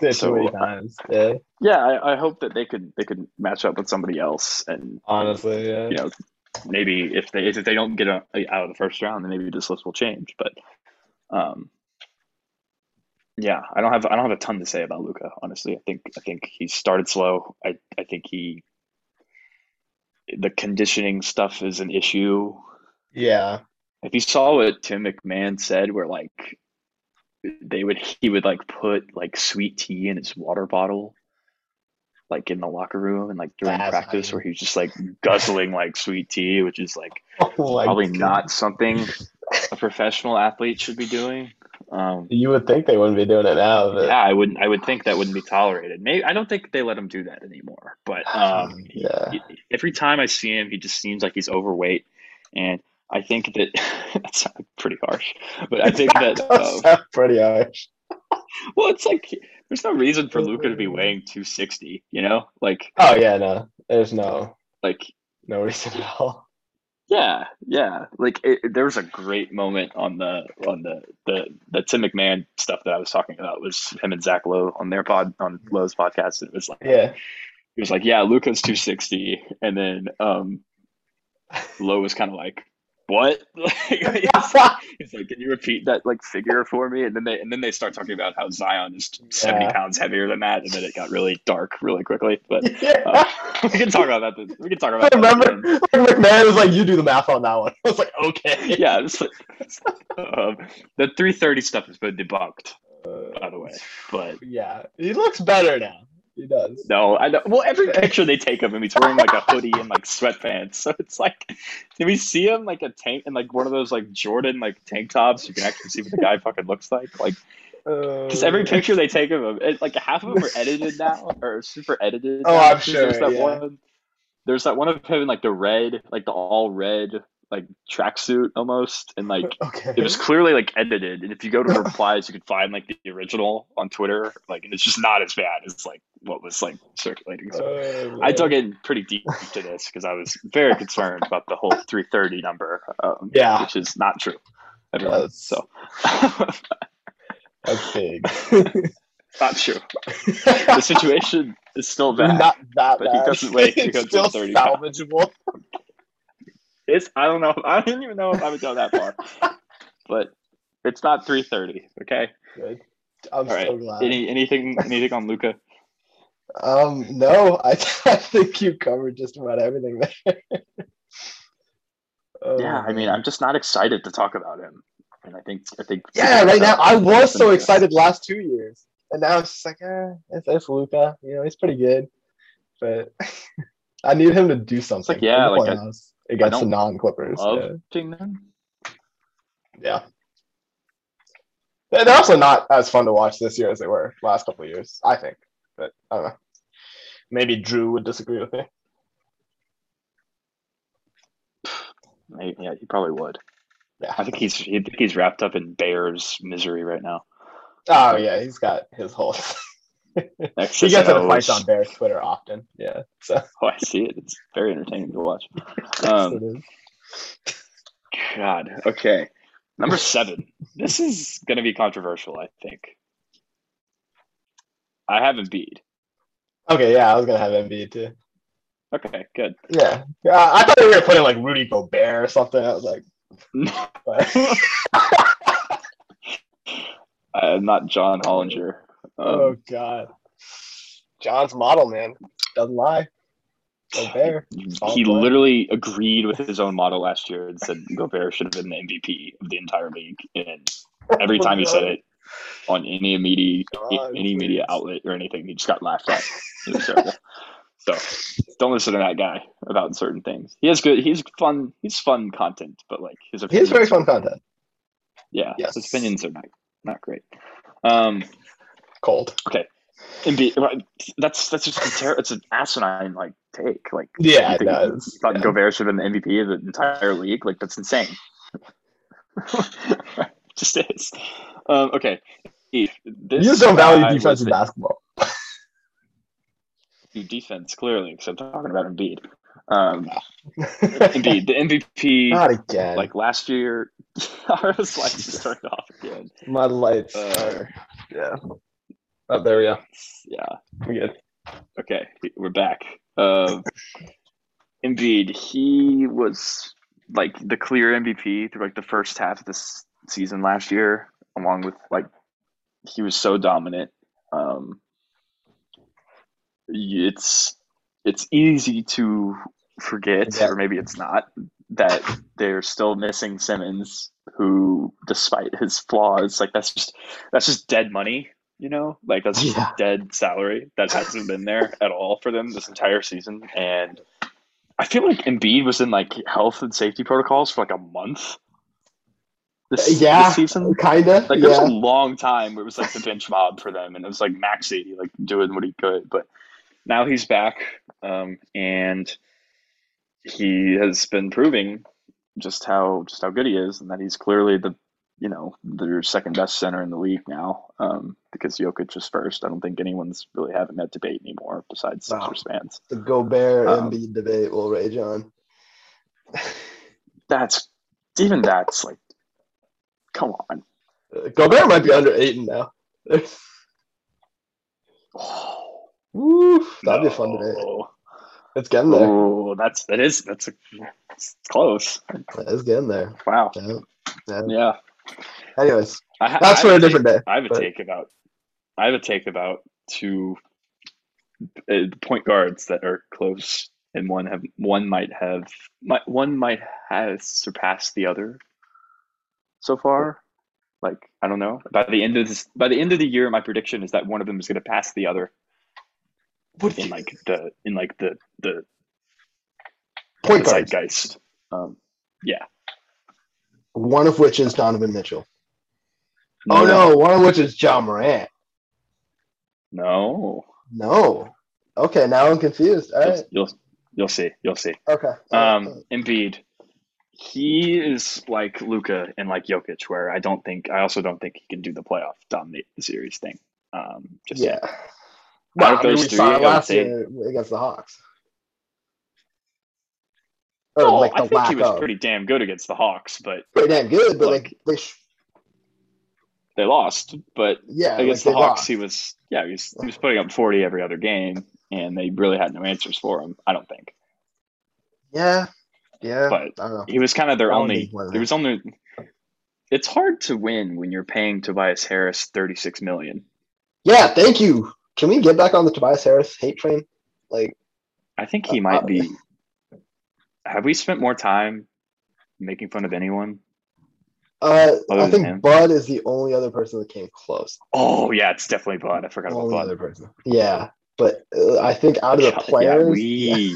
Yeah, so- times. Yeah. yeah, I, I hope that they could they could match up with somebody else and Honestly, yeah. you know maybe if they if they don't get a, out of the first round then maybe this list will change. But um, yeah, I don't have I don't have a ton to say about Luka. Honestly, I think I think he started slow. I I think he the conditioning stuff is an issue. Yeah. If you saw what Tim McMahon said, where like they would he would like put like sweet tea in his water bottle, like in the locker room and like during That's practice, funny. where he's just like guzzling like sweet tea, which is like Oh probably God. not something a professional athlete should be doing. Um, You would think they wouldn't be doing it now, but yeah, I wouldn't. I would think that wouldn't be tolerated. Maybe I don't think they let him do that anymore. But um, Yeah. he- every time I see him, he just seems like he's overweight, and I think that that sounds pretty harsh. But I think that uh, sound pretty harsh. well, it's like there's no reason for Luka to be weighing 260. You know, like Oh yeah, no. There's no like no reason at all. Yeah, yeah. Like it, it- there was a great moment on the on the the the Tim McMahon stuff that I was talking about was him and Zach Lowe on their pod on Lowe's podcast. It was like Yeah. he was like, "Yeah, Luka's 260," and then um, Lowe was kind of like, what? he's, like, he's like, can you repeat that like figure for me? And then they and then they start talking about how Zion is seventy Yeah. pounds heavier than that, and then it got really dark really quickly. But Yeah. uh, we can talk about that. We can talk I about. that remember like, McMahon was like, "You do the math on that one." I was like, "Okay." Yeah, it's like, um, the three thirty stuff has been debunked, Uh, by the way. But yeah, he looks better now. He does. no, I know. Well, every picture they take of him, he's wearing like a hoodie and like sweatpants. So it's like, can we see him like a tank and like one of those like Jordan like tank tops? You can actually see what the guy fucking looks like. Like, because Uh, every picture they take of him, it, like half of them are edited now or super edited. Oh, now. I'm There's sure, that yeah. one. There's that one of him in like the red, like the all red, like tracksuit almost, and like Okay. it was clearly like edited. And if you go to replies, you can find like the original on Twitter, like, and it's just not as bad as like what was like circulating. So Oh, I dug in pretty deep to this because I was very concerned about the whole 330 number, um, Yeah. which is not true. Everyone, so That's big. not true. The situation is still bad. Not that but he bad. doesn't weigh it's 330 still pounds. salvageable. It's I don't know. I didn't even know if I would go that far, but it's not 330. Okay. Good. I'm All right. so glad. Any anything anything on Luka? Um, no, I, I think you covered just about everything there. Oh, yeah, I mean. I'm just not excited to talk about him. And I think I think yeah, right now I was so excited last two years, and now it's just like, eh, it's, it's Luka. You know, he's pretty good, but I need him to do something. like, yeah, like, I- against the non-Clippers. Yeah. yeah, they're also not as fun to watch this year as they were last couple of years. I think, but I don't know. Maybe Drew would disagree with me. Maybe- Yeah, he probably would. Yeah. I think he's I think he's wrapped up in Bears misery right now. Oh yeah, he's got his whole. He gets and in fights on Bears Twitter often. Yeah, so Oh, I see it. It's very entertaining to watch. Um. God. Okay. Number seven. This is going to be controversial. I think. I have Embiid. Okay, yeah, I was gonna have Embiid too. Okay, good. Yeah, yeah. I thought we were gonna put in like Rudy Gobert or something. I was like, I'm not John Hollinger. Um, oh god, John's model man doesn't lie. Gobert. he literally agreed with his own model last year and said Gobert should have been the MVP of the entire league. And every time he said it on any media, God, any media outlet or anything, he just got laughed at. It was terrible. So don't listen to that guy about certain things. He has good. He's fun. He's fun content, but like his opinions, is very fun content. Yeah, Yes. his opinions are not not great. Um, Cold. Okay. Embiid, that's that's just a ter- it's an asinine like take. Like Yeah, you it think- you thought Yeah. Gobert should have been the MVP of the entire league. Like that's insane. just is. Um, okay. This You don't value guy was defensive the- basketball. defense clearly, because I'm talking about Embiid. Um, Embiid, the MVP. Not again. like last year, our lights just turned off again. my lights Uh, are. Yeah. Oh, there we go. Yeah. We good. Okay, we're back. Um, Embiid, he was like the clear MVP through like the first half of this season last year, along with like he was so dominant. Um, it's it's easy to forget, Yeah. or maybe it's not, that they're still missing Simmons, who, despite his flaws, like that's just that's just dead money. You know, like that's just Yeah. dead salary that hasn't been there at all for them this entire season. And I feel like Embiid was in like health and safety protocols for like a month. This, Yeah. this season, Kinda. like there was a long time where it was like the bench mob for them, and it was like Maxey, like doing what he could. But now he's back, um, and he has been proving just how just how good he is, and that he's clearly the you know their second best center in the league now. Um, because Jokic is first. I don't think anyone's really having that debate anymore besides No. Sixers fans. The Gobert Um, Embiid debate will rage on. That's even that's like, come on. Uh, Gobert might be under Ayton now. Woo, that'd be fun today. It's getting there. Oh, that's that is that's a It's close. It's getting there. Wow. Yeah. Yeah. Yeah. Anyways, I, ha- that's for a take- different day. I have a but- take about. I have a take about two uh, point guards that are close, and one have one might have might, one might have surpassed the other so far. Like I don't know. By the end of this, by the end of the year, my prediction is that one of them is going to pass the other What in like the in like the the, the point guards? zeitgeist. Um, yeah. One of which is Donovan Mitchell. oh no, one of which is Ja Morant. no. No. Okay, now I'm confused. All You'll, right. you'll you'll see. You'll see. Okay. Um, Embiid, he is like Luca and like Jokic, where I don't think I also don't think he can do the playoff dominate the series thing. Um, just yeah. Well, of I mean, those we three, last say- year against the Hawks. Or Oh, like I think he was of. pretty damn good against the Hawks, but pretty damn good, but like- like, they, sh- they lost. But yeah, against like the Hawks, lost. he was yeah he was he was putting up forty every other game, and they really had no answers for him. I don't think Yeah, yeah. But- I don't know. he was kind of their only. think one of There was only. It's hard to win when you're paying Tobias Harris thirty six million. Yeah, thank you. Can we get back on the Tobias Harris hate train? Like, I think he Uh, might be. Have we spent more time making fun of anyone? uh, I think? Bud is the only other person that came close. Oh yeah, it's definitely Bud. I forgot about Only Bud. other person. Yeah, but uh, I think out of the Yeah, players, we yeah, took a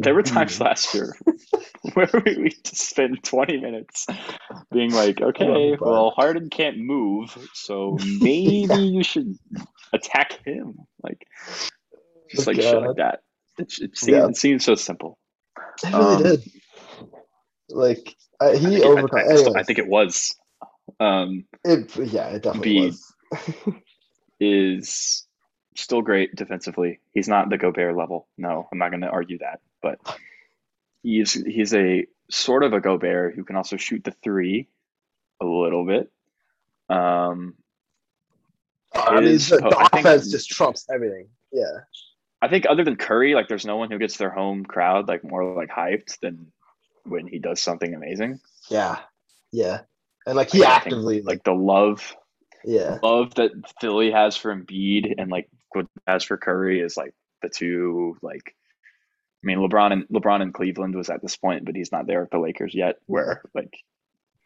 there were times last year where we, spent 20 minutes being like, okay, well, Harden can't move, so maybe you should attack him. Like, just like shit like that. It, it, seems, Yeah. it seems so simple. It really Um, did. Like uh, I he overcome. I, I, I think it was. Um, it. Yeah, it definitely was. is still great defensively. He's not the Gobert level. No, I'm not going to argue that, but he's he's a sort of a Gobert who can also shoot the three a little bit. Um, I mean, is- the, the I think- offense just trumps everything. Yeah, I think other than Curry, like there's no one who gets their home crowd like more like hyped than when he does something amazing. yeah, yeah. And like he I think, actively like, Like the love yeah, love that Philly has for Embiid and like has for Curry is like the two like I mean LeBron and LeBron in Cleveland was at this point, but he's not there at the Lakers yet, where like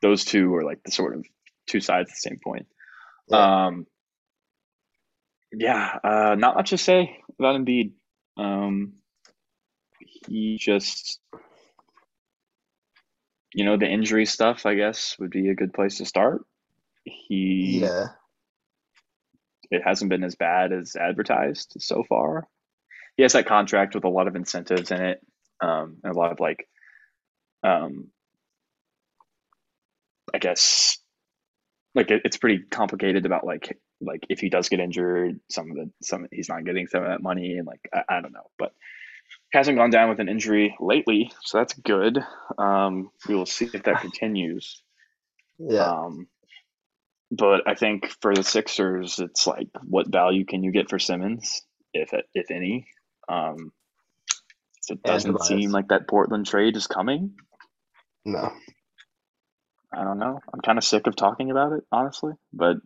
those two are like the sort of two sides at the same point. Yeah. Um yeah, uh not much to say about Embiid. Um he just you know, the injury stuff I guess would be a good place to start. He yeah. It hasn't been as bad as advertised so far. He has that contract with a lot of incentives in it, um, and a lot of like, um, I guess, like it, it's pretty complicated about like like if he does get injured, some of the some he's not getting some of that money, and like I, I don't know, but hasn't gone down with an injury lately, so that's good. Um, we will see if that continues. Yeah, Um, but I think for the Sixers, it's like, what value can you get for Simmons, if if any? Um, it doesn't seem like that Portland trade is coming. no. I don't know. I'm kind of sick of talking about it, honestly. But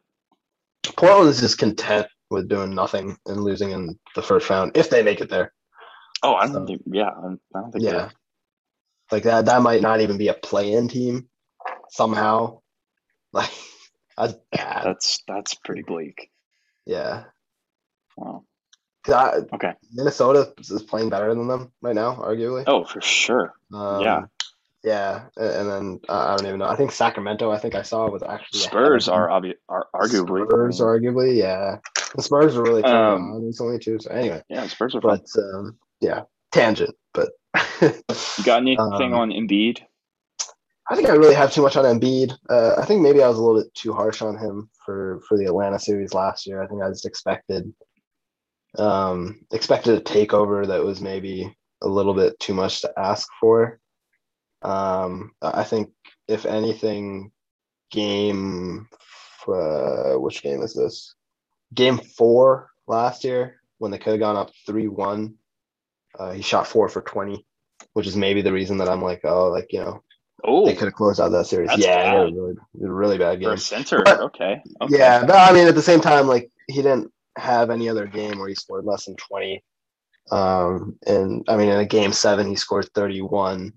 Portland is just content with doing nothing and losing in the first round if they make it there. oh, I don't So- think. Yeah, I don't think. Yeah, they're- like that. That might not even be a play-in team somehow. Like that's bad. that's that's pretty bleak. Yeah, Wow. I- Okay. Minnesota is playing better than them right now, arguably. Oh, for sure. Um, yeah. yeah, and then uh, I don't even know. I think Sacramento. I think I saw was actually Spurs are, obvi- are arguably. Spurs arguably, yeah. The Spurs are really Um, on recently too. So anyway, Yeah, Spurs are fun. but um, yeah, tangent. But You got anything um, on Embiid? I think I really have too much on Embiid. Uh, I think maybe I was a little bit too harsh on him for for the Atlanta series last year. I think I just expected um, expected a takeover that was maybe a little bit too much to ask for. Um, I think if anything, game uh, which game is this? Game four last year when they could have gone up three one. Uh, he shot four for twenty which is maybe the reason that I'm like, oh, like you know, Oh, they could have closed out that series. Yeah, they had a bad. really, really bad for game. a center. But- okay. okay. Yeah, but I mean, at the same time, like he didn't have any other game where he scored less than twenty. Um, and I mean, in a game seven, he scored thirty-one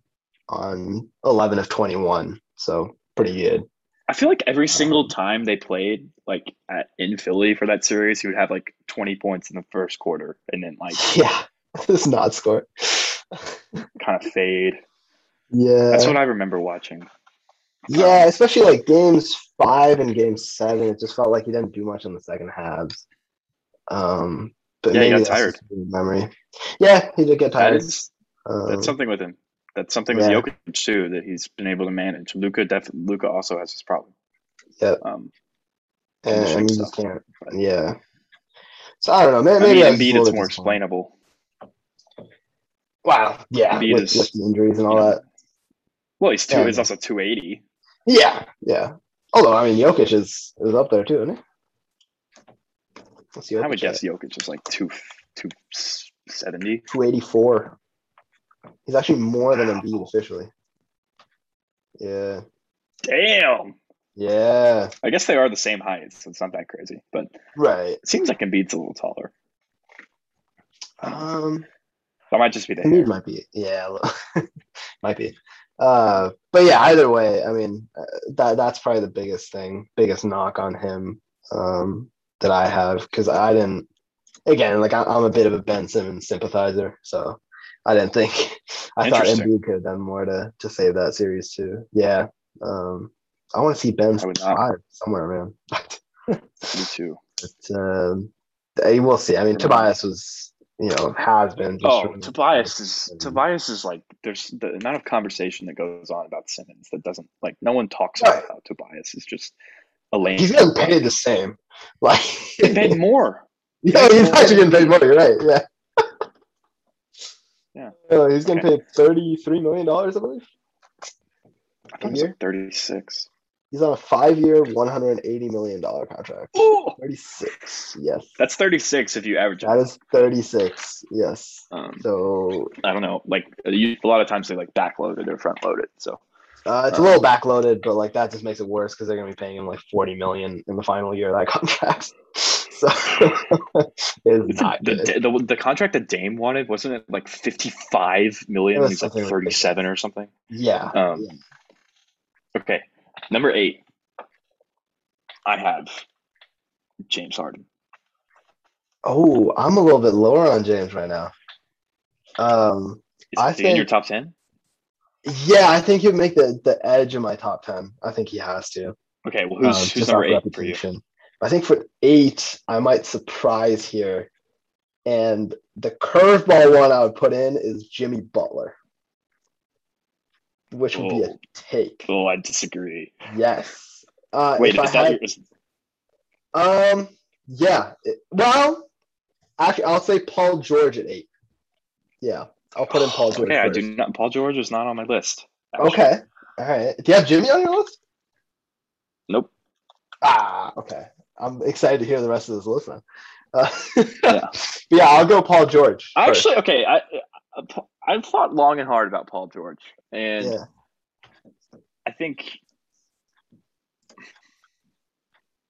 on eleven of twenty-one, so pretty good. I feel like every single Um, time they played, like at, in Philly for that series, he would have like 20 points in the first quarter and then like Yeah, does not score. kind of fade. Yeah, That's what I remember watching. yeah, especially like games five and game seven. It just felt like he didn't do much in the second halves. Um, but Yeah, he maybe got that's tired. memory. Yeah, he did get tired. is Um, that's something with him. That's something with yeah. Jokic too that he's been able to manage. Luka def- Luka also has this problem. Yep. Um, and, and stuff. can't. But- Yeah. So I don't know. Maybe, I mean, Embiid, it's more explainable. Wow. Yeah. With, is- with the injuries and all that. Well, he's two. Yeah. He's also 280. Yeah. Yeah. Although I mean, Jokic is is up there too, isn't he? I would at? guess Jokic is like two two seventy. 284. He's actually more than Embiid officially. Yeah. Damn. Yeah. I guess they are the same height, so it's not that crazy. But Right. it seems like Embiid's a little taller. Um. That might just be the Embiid hair. might be. Yeah. a little- might be. Uh. But yeah. Either way, I mean, uh, that that's probably the biggest thing, biggest knock on him. Um. That I have because I didn't. Again, like I, I'm a bit of a Ben Simmons sympathizer, so I didn't think. I thought. Embiid could have done more to to save that series too. Yeah. Um. I want to see Ben five somewhere, man. Me too. But um, we'll see. I mean, Tobias was, you know, has been. Oh, really- Tobias is and- Tobias is like there's the amount of conversation that goes on about Simmons that doesn't like no one talks Right. about how Tobias is just a lame. He's getting paid the same. Like, paid more. yeah, he's actually getting paid more. You're right. Yeah. Yeah. Oh, he's getting Okay. paid thirty-three million dollars, I believe. I think it was year? like 36. He's on a five-year, one hundred and eighty million dollar contract. Thirty-six, Yes. that's 36 if you average it. That is thirty-six. Yes. Um, So I don't know. Like a lot of times they like backload it or front load it. So uh, it's a little backloaded, but like that just makes it worse because they're gonna be paying him like forty million in the final year of that contract. So it's It's not the, the, the contract that Dame wanted wasn't it like 55 million? It He's like something 37 or something. Yeah. Um, yeah. Okay, number eight. I have James Harden. Oh, I'm a little bit lower on James right now. Um, Is I he in your top 10? yeah, I think he'd make the the edge of my top ten. I think he has to. Okay, well, who's um, who's number eight for you? reputation. I think for eight, I might surprise here, and the curveball one I would put in is Jimmy Butler, which would be a Oh. take. Oh, I disagree. Yes. Uh, Wait, is I that had- your, is, Um, yeah. It- well, actually, I'll say Paul George at eight. Yeah, I'll put in Paul George. okay? I do not. Paul George is not on my list. actually. Okay. All right. Do you have Jimmy on your list? Nope. Ah, okay. I'm excited to hear the rest of this list then. Uh, Yeah. yeah, I'll go Paul George. first. Actually, okay. I I- I've thought long and hard about Paul George, and yeah. I think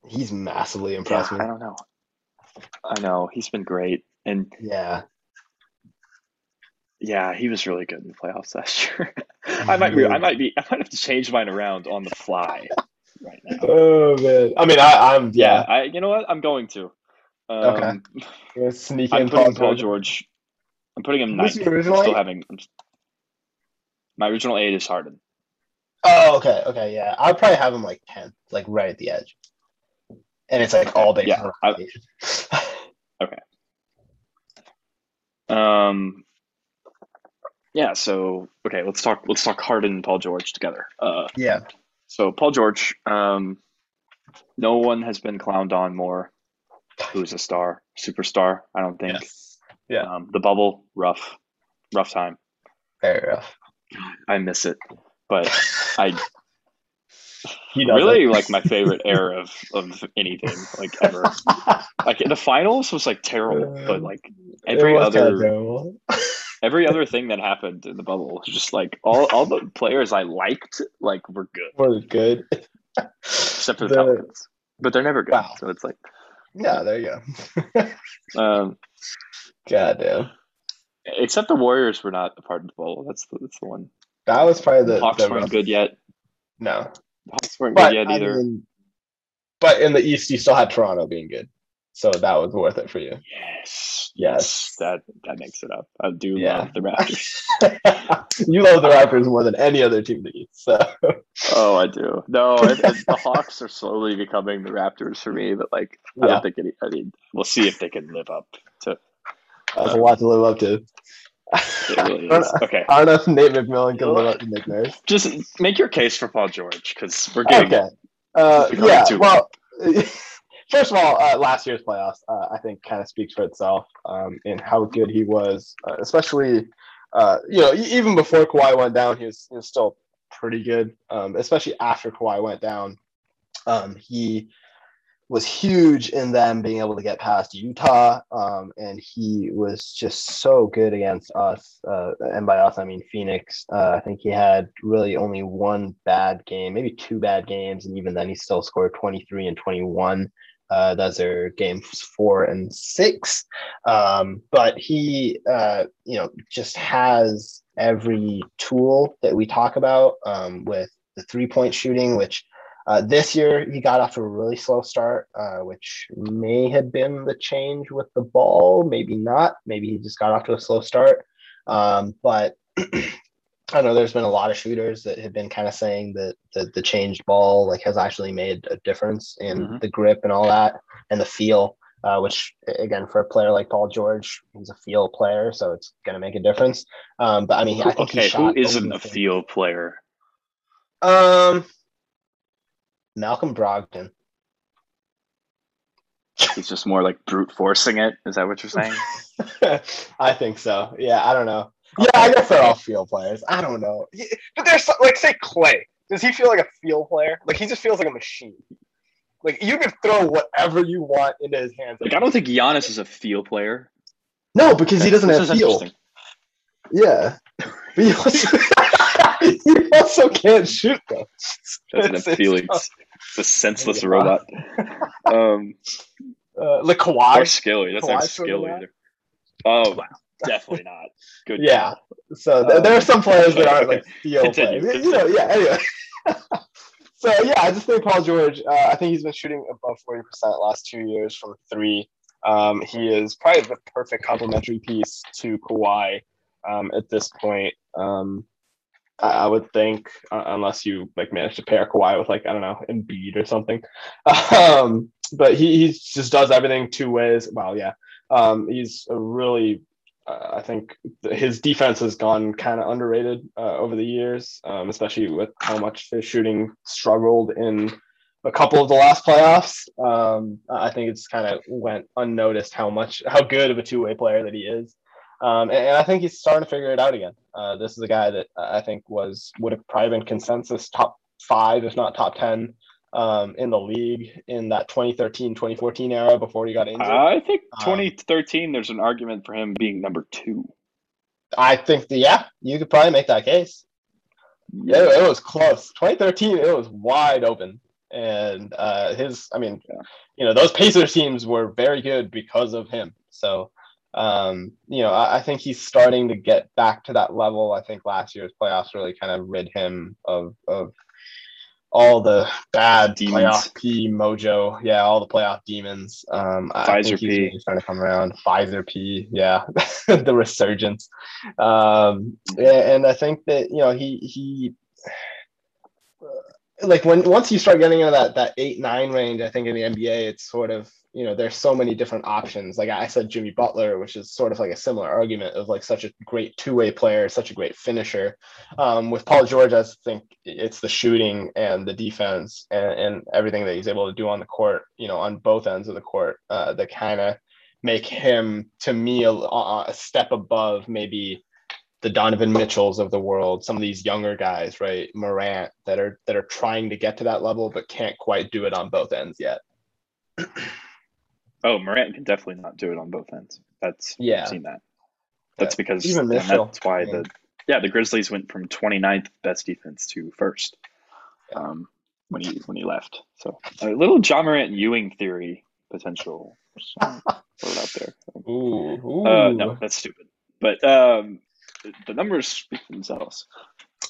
He's massively yeah, impressed I don't know. I know he's been great, and Yeah. yeah, he was really good in the playoffs last year. I might be, I might be, I might have to change mine around on the fly right now. Oh man. I mean, I, I'm Yeah, yeah. I you know what? I'm going to. Um, Okay. Sneak I'm in putting Paul Paul George. I'm putting him ninth. I'm still having. I'm, my original eight is Harden. Oh, okay, okay, yeah. I'd probably have him like ten, like right at the edge. And it's like all based Yeah, I- reputation. Um. Yeah. So okay, let's talk. Let's talk Harden and Paul George together. Uh. yeah. So Paul George. Um. No one has been clowned on more. Who's a star, superstar? I don't think. Yes. Yeah. Um, the bubble, rough, rough time. Very rough. I miss it, but I He does really like my favorite era of, of anything like ever. Like the finals was like terrible, but like every It was kinda other every other thing that happened in the bubble was just like all, all the players I liked like were good Were good. except for the, The- Pelicans, but they're never good. Wow. So it's like, Yeah, there you go. um, God damn. except the Warriors were not a part of the bubble. That's the, that's the one. That was probably the, Hawks the weren't rough- good yet. No. The Hawks weren't But good yet I either. mean, but in the East, you still had Toronto being good, so that was worth it for you. yes, Yes. that that makes it up. I do Yeah. love the Raptors. you love the Raptors more than any other team the East. So oh, I do. No, it, it- the Hawks are slowly becoming the Raptors for me, but like, I Yeah. don't think any. I mean, we'll see if they can live up to. that's a lot to live up to. Really. Okay, I don't know if Nate McMillan can live up to Nick Nurse. just make your case for Paul George because we're getting. Okay. Uh, yeah. Well, first of all, uh, last year's playoffs, uh, I think, kind of speaks for itself um, in how good he was, uh, especially, uh, you know, even before Kawhi went down, he was, he was still pretty good, um, especially after Kawhi went down. Um, he was huge in them being able to get past Utah, um, and he was just so good against us. Uh, and by us, I mean Phoenix. Uh, I think he had really only one bad game, maybe two bad games, and even then, he still scored 23 and 21. Uh, those are games four and six. Um, but he, uh, you know, just has every tool that we talk about um, with the three point shooting, which uh, this year, he got off to a really slow start, uh, which may have been the change with the ball, maybe not. Maybe he just got off to a slow start. Um, but I know there's been a lot of shooters that have been kind of saying that the, the changed ball like has actually made a difference in Mhm. the grip and all that and the feel. Uh, which again, for a player like Paul George, he's a feel player, so it's going to make a difference. Um, but I mean, I think he okay, who isn't a field player? Um, Malcolm Brogdon. He's just more like brute forcing it. Is that what you're saying? I think so. Yeah, I don't know. Yeah, I guess they're all field players. I don't know. Yeah, But there's some, like say Clay. Does he feel like a field player? Like he just feels like a machine. Like you can throw whatever you want into his hands. Like, I don't think Giannis is a field player. No, because he doesn't This have is feel. Yeah. But he also, he also can't shoot though. Doesn't It's- have it's feelings. tough. It's a senseless Yeah. robot. Um, Uh, like or Kawhi. skill. He doesn't have Kawhi's sort of skill either. Oh, Wow. Definitely not. Good. Yeah. call. So th- there are some players that aren't like field Continue, players. You know, yeah. Anyway. so yeah, I just think Paul George. Uh, I think he's been shooting above forty percent last two years from three. Um, he is probably the perfect complementary piece to Kawhi um, at this point. Um, I, I would think, uh, unless you like manage to pair Kawhi with like I don't know Embiid or something. Um, but he, he just does everything two ways. Well, yeah. Um, he's a really I think his defense has gone kind of underrated uh, over the years, um, especially with how much his shooting struggled in a couple of the last playoffs. Um, I think it's kind of went unnoticed how much how good of a two way player that he is, um, and, and I think he's starting to figure it out again. Uh, this is a guy that I think was would have probably been consensus top five, if not top ten. Um, in the league in that 2013 2014 era before he got injured. I think Um, 2013. There's an argument for him being number two. I think, the, yeah, you could probably make that case. Yeah. It, it was close. 2013, it was wide open, and uh, his, I mean, Yeah. you know, those Pacers teams were very good because of him. So, um, you know, I, I think he's starting to get back to that level. I think last year's playoffs really kind of rid him of of all the bad Demons. playoff P mojo. Yeah, all the playoff demons. Um, I Pfizer think he's P. really starting to come around. Pfizer P. Yeah, the resurgence. Um, and I think that you know he he like when once you start getting into that that eight nine range, I think in the NBA it's sort of you know there's so many different options. Like I said, Jimmy Butler, which is sort of like a similar argument of like such a great two way player, such a great finisher. Um, with Paul George, I think it's the shooting and the defense and, and everything that he's able to do on the court. You know, on both ends of the court, uh, that kind of make him to me a, a step above maybe the Donovan Mitchells of the world, some of these younger guys, right? Morant that are that are trying to get to that level but can't quite do it on both ends yet. Oh, Morant can definitely not do it on both ends. That's Yeah. I've seen that. That's because Even Mitchell, that's why the yeah the Grizzlies went from 29th best defense to first um, when he when he left. So a little Ja Morant Ewing theory potential it out there. Ooh, ooh. Uh, no, that's stupid. But um, the- the numbers speak for themselves.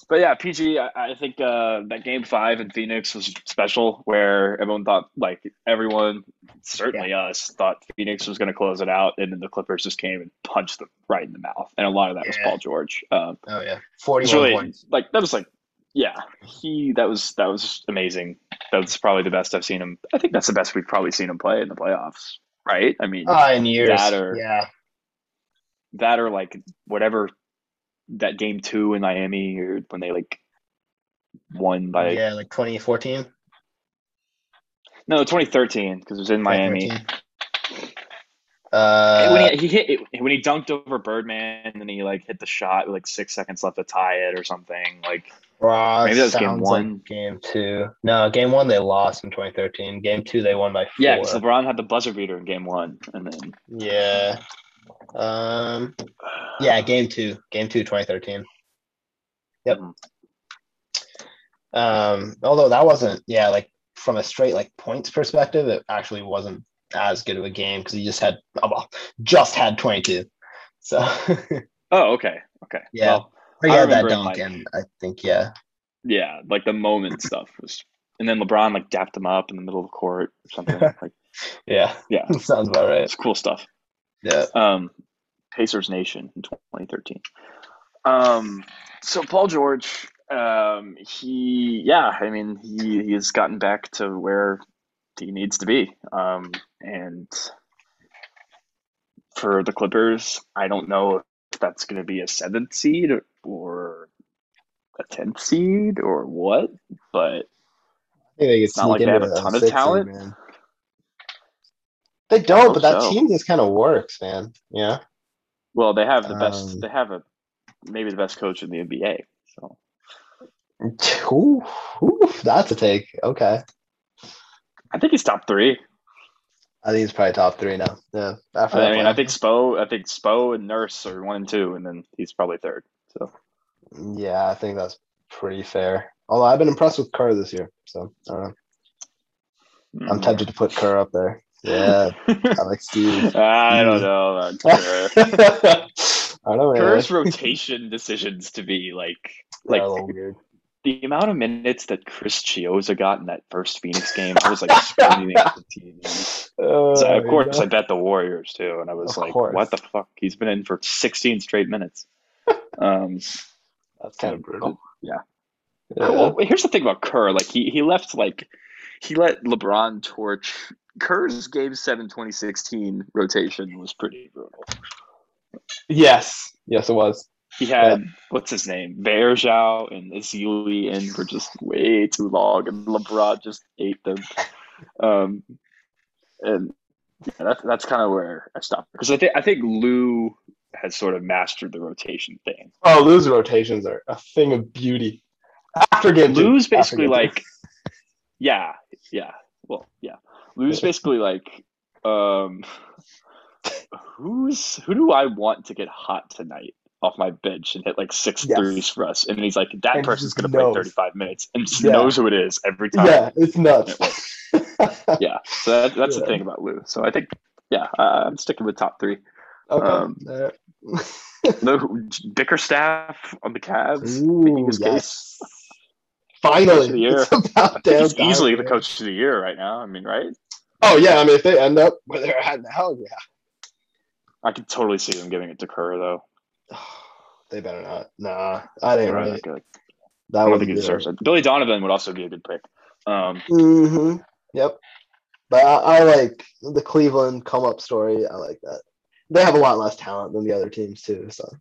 But yeah, PG, I, I think uh, that game five in Phoenix was special, where everyone thought, like everyone, certainly us, thought Phoenix was going to close it out, and then the Clippers just came and punched them right in the mouth, and a lot of that was Paul George. Um, Oh yeah, it was forty-one really points. like that was like, yeah, he that was that was amazing. That was probably the best I've seen him. I think that's the best we've probably seen him play in the playoffs, right? I mean, Ah, in years. that or- yeah, that or like whatever that game two in Miami or when they like won by yeah, like 2014. no 2013 because it was in Miami Uh, when he, he hit it, when he dunked over Birdman and then he like hit the shot with like six seconds left to tie it or something like Raw maybe that was game sounds like one. game two. No, game one they lost in 2013. Game two they won by four. yeah because LeBron had the buzzer beater in game one and then Yeah. Um. Yeah, game two. Game two, 2013. Yep. Mhm. Um. Although that wasn't, yeah, like from a straight like points perspective, it actually wasn't as good of a game because he just had oh, well, just had 22. So oh okay okay Yeah. well, I had that dunk, like- and I think yeah, yeah like the moment stuff was and then LeBron like dapped him up in the middle of the court or something like yeah, Yeah. sounds about right. it's cool stuff Yeah. um, Pacers Nation in 2013. Um, so Paul George, um, he, yeah, I mean, he, he has gotten back to where he needs to be. Um, and for the Clippers, I don't know if that's going to be a seventh seed or, a tenth seed or what, but I think they not like they have a ton of seed, talent. They don't, but that so. team just kind of works, man. Yeah. Well, they have the best. Um, they have a maybe the best coach in the NBA. So Ooh, ooh, that's a take. Okay. I think he's top three. I think he's probably top three now. Yeah. After I mean, I think Spo, I think Spo and Nurse are one and two, and then he's probably third. So Yeah, I think that's pretty fair. Although I've been impressed with Kerr this year, so I don't know. Mm. I'm tempted to put Kerr up there. Yeah, I like Steve. I don't know. about Kerr. I don't know. Kerr's rotation decisions to be like like the amount of minutes that Chris Chiozza got in that first Phoenix game. I was like screaming at the TV. So, Uh, of course, yeah. I bet the Warriors too, and I was Of like, course. "What the fuck? He's been in for 16 straight minutes." Um, that's kind of brutal. Yeah. Yeah. Well, here's the thing about Kerr. Like he he left like he let LeBron torch Kerr's game seven 2016 rotation was pretty brutal. Yes, yes, it was. He had what's his name? Varejao and Ezeli in for just way too long and LeBron just ate them. Um and yeah, that's that's kind of where I stopped because I think I think Lou has sort of mastered the rotation thing. Oh, Lou's rotations are a thing of beauty. After game. Lou's After basically like, yeah, yeah, well, yeah. Lou's basically like, um, who's who do I want to get hot tonight off my bench and hit like six Yes. threes for us? And he's like, that And person's gonna play thirty five minutes and just Yeah. knows who it is every time. Yeah, it's nuts. Yeah. So that, that's Yeah. the thing about Lou. So I think, yeah, uh, I'm sticking with top three. okay. Um, Alright. No Bickerstaff on the Cavs. Ooh, his yes. case. Finally, the year. it's about damn he's easily the coach of the year right now. I mean, right? Oh yeah, I mean if they end up where they're at now, yeah. I could totally see them giving it to Kerr though. They better not. Nah, I didn't Right, good. That I don't was think he deserves it. Billy Donovan would also be a good pick. Um, hmm Yep. But I, I like the Cleveland come up story. I like that. They have a lot less talent than the other teams too. So,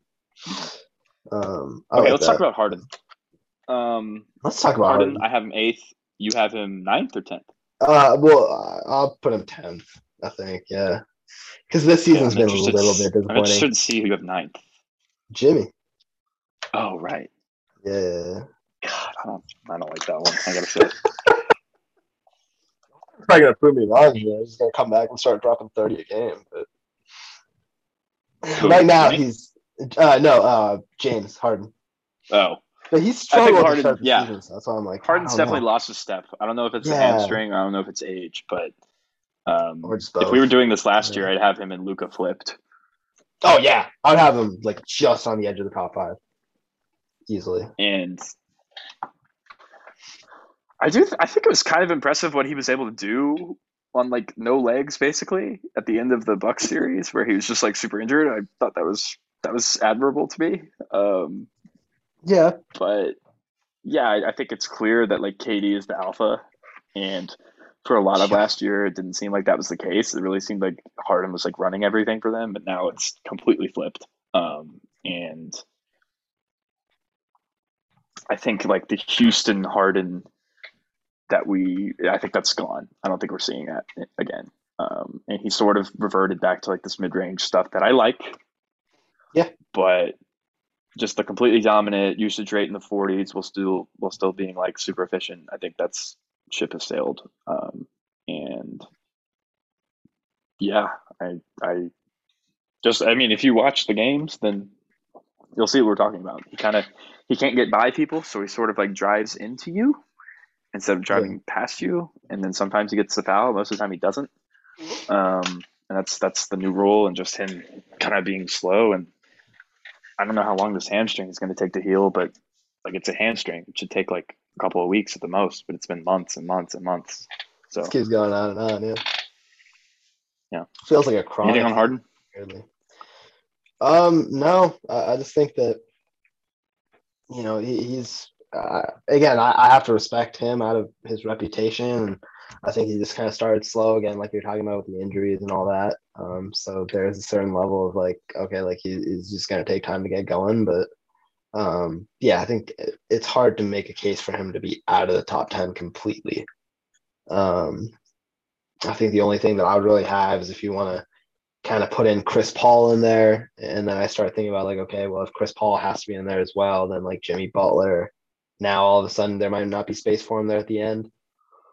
um, I okay, like let's that. talk about Harden. Um, let's talk about Harden, Harden. I have him eighth. You have him ninth or tenth. Uh, well, I'll put him tenth. I think, yeah, because this season's Yeah, been a little bit I'm interested to see who you have ninth. Jimmy, Oh right. yeah, God, I don't, I don't like that one. I gotta say. probably gonna prove me wrong here. He's gonna come back and start dropping thirty a game. But Who, right now, Jimmy? he's Uh, no, uh, James Harden. Oh, But he's struggled Harden- to start the yeah. season, so that's why I'm like, Harden's definitely know. lost a step. I don't know if it's a Yeah. hamstring or I don't know if it's age, but um, if we were doing this last Yeah. year, I'd have him and Luka flipped. Oh yeah, I'd have him like just on the edge of the top five, easily. and I do. I think it was kind of impressive what he was able to do on like no legs, basically at the end of the Bucks series, where he was just like super injured. I thought that was that was admirable to me. Um, Yeah, but yeah, I, I think it's clear that like KD is the alpha, and for a lot of last year, it didn't seem like that was the case. It really seemed like Harden was like running everything for them, but now it's completely flipped. Um, and I think like the Houston Harden that we, I think that's gone. I don't think we're seeing that again. Um, and he sort of reverted back to like this mid-range stuff that I like. Yeah. But just the completely dominant usage rate in the 40s while still while still being like super efficient. I think that's ship has sailed. Um, and yeah, I I just I mean if you watch the games then you'll see what we're talking about. He kind of he can't get by people, so he sort of like drives into you instead of driving past you. And then sometimes he gets the foul. Most of the time he doesn't. Um, and that's that's the new rule, and just him kind of being slow. And I don't know how long this hamstring is going to take to heal, but like it's a hamstring. It should take like a couple of weeks at the most, but it's been months and months and months. So this keeps going on and on. Yeah, Yeah. feels like a chronic. anything on Harden? weirdly. Um, no, I, I just think that you know he, he's uh, again. I, I have to respect him out of his reputation, and I think he just kind of started slow again, like you're talking about with the injuries and all that. Um, so there's a certain level of like, okay, like he, he's just gonna take time to get going, but um, yeah, I think it's hard to make a case for him to be out of the top ten completely. Um, I think the only thing that I would really have is if you want to kind of put in Chris Paul in there, and then I start thinking about like, okay, well, if Chris Paul has to be in there as well, then like Jimmy Butler, now all of a sudden there might not be space for him there at the end.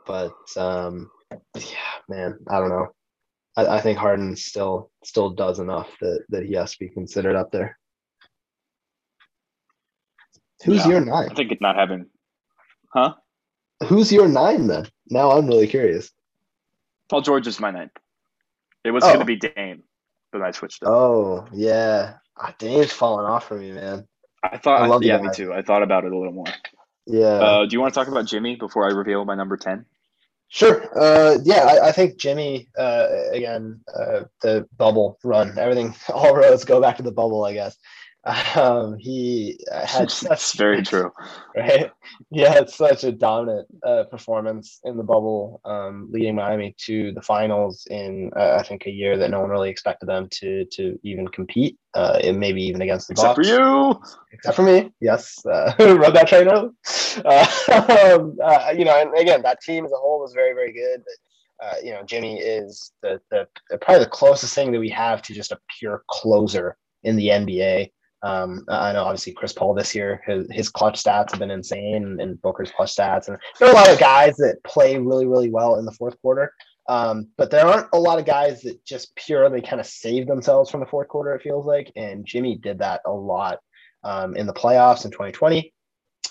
But um, yeah, man, I don't know. I, I think Harden still still does enough that that he has to be considered up there. Who's Yeah. your I think it's not having, huh? Who's your nine then? Now I'm really curious. Paul George is my ninth. It was Oh. going to be Dame, but I switched it. Oh yeah, ah, Dame's falling off for me, man. I thought, I love yeah, me too. I thought about it a little more. Yeah. Uh, do you want to talk about Jimmy before I reveal my number ten? Sure. Uh, yeah, I, I think Jimmy. Uh, again, uh, the bubble run. Everything. All roads go back to the bubble. I guess. Um, he had That's very true. right? He had such a dominant uh, performance in the bubble, um, leading Miami to the finals in uh, I think a year that no one really expected them to to even compete, uh, and maybe even against the Except for you. except for me. Yes, uh, rub that train out. Uh, um, uh, you know, and again, that team as a whole was very, very good. But, uh, you know, Jimmy is the the probably the closest thing that we have to just a pure closer in the NBA. Um, I know obviously Chris Paul this year, his, his clutch stats have been insane, and, Booker's clutch stats, and there are a lot of guys that play really, really well in the fourth quarter. Um, but there aren't a lot of guys that just purely kind of save themselves from the fourth quarter. It feels like, and Jimmy did that a lot um, in the playoffs in 2020.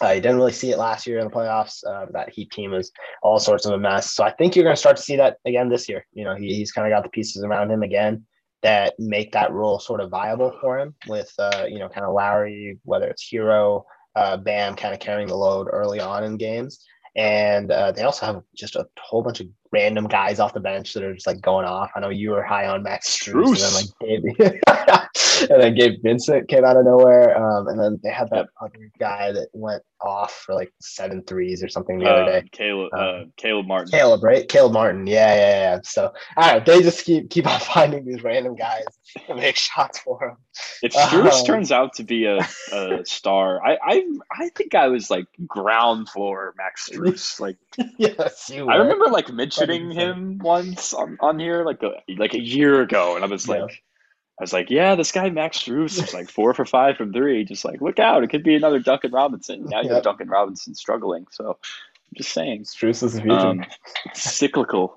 Uh, didn't really see it last year in the playoffs. Uh, that Heat team was all sorts of a mess. So I think you're going to start to see that again this year. You know, he, he's kind of got the pieces around him again that make that role sort of viable for him with, uh, you know, kind of Lowry, whether it's Herro, uh, Bam kind of carrying the load early on in games. And uh, they also have just a whole bunch of random guys off the bench that are just like going off. I know you were high on Max Strus, and then like Gabe, and then Gabe Vincent came out of nowhere. Um, and then they had that other guy that went off for like seven threes or something the other Uh, day. Caleb, uh, Um, Caleb Martin. Caleb, right? Caleb Martin. Yeah, yeah, yeah. So, all right, they just keep keep on finding these random guys to make shots for them. If Strus Um, turns out to be a, a star, I, I I think I was like ground floor Max Strus. Like yes, you. I remember like mentioning him once on, on here like a like a year ago, and I was Yeah. like, I was like, yeah, this guy Max Strus was like four for five from three. Just like look out, it could be another Duncan Robinson. Now you have Yep. Duncan Robinson struggling. So I'm just saying, Strus is future. um, cyclical.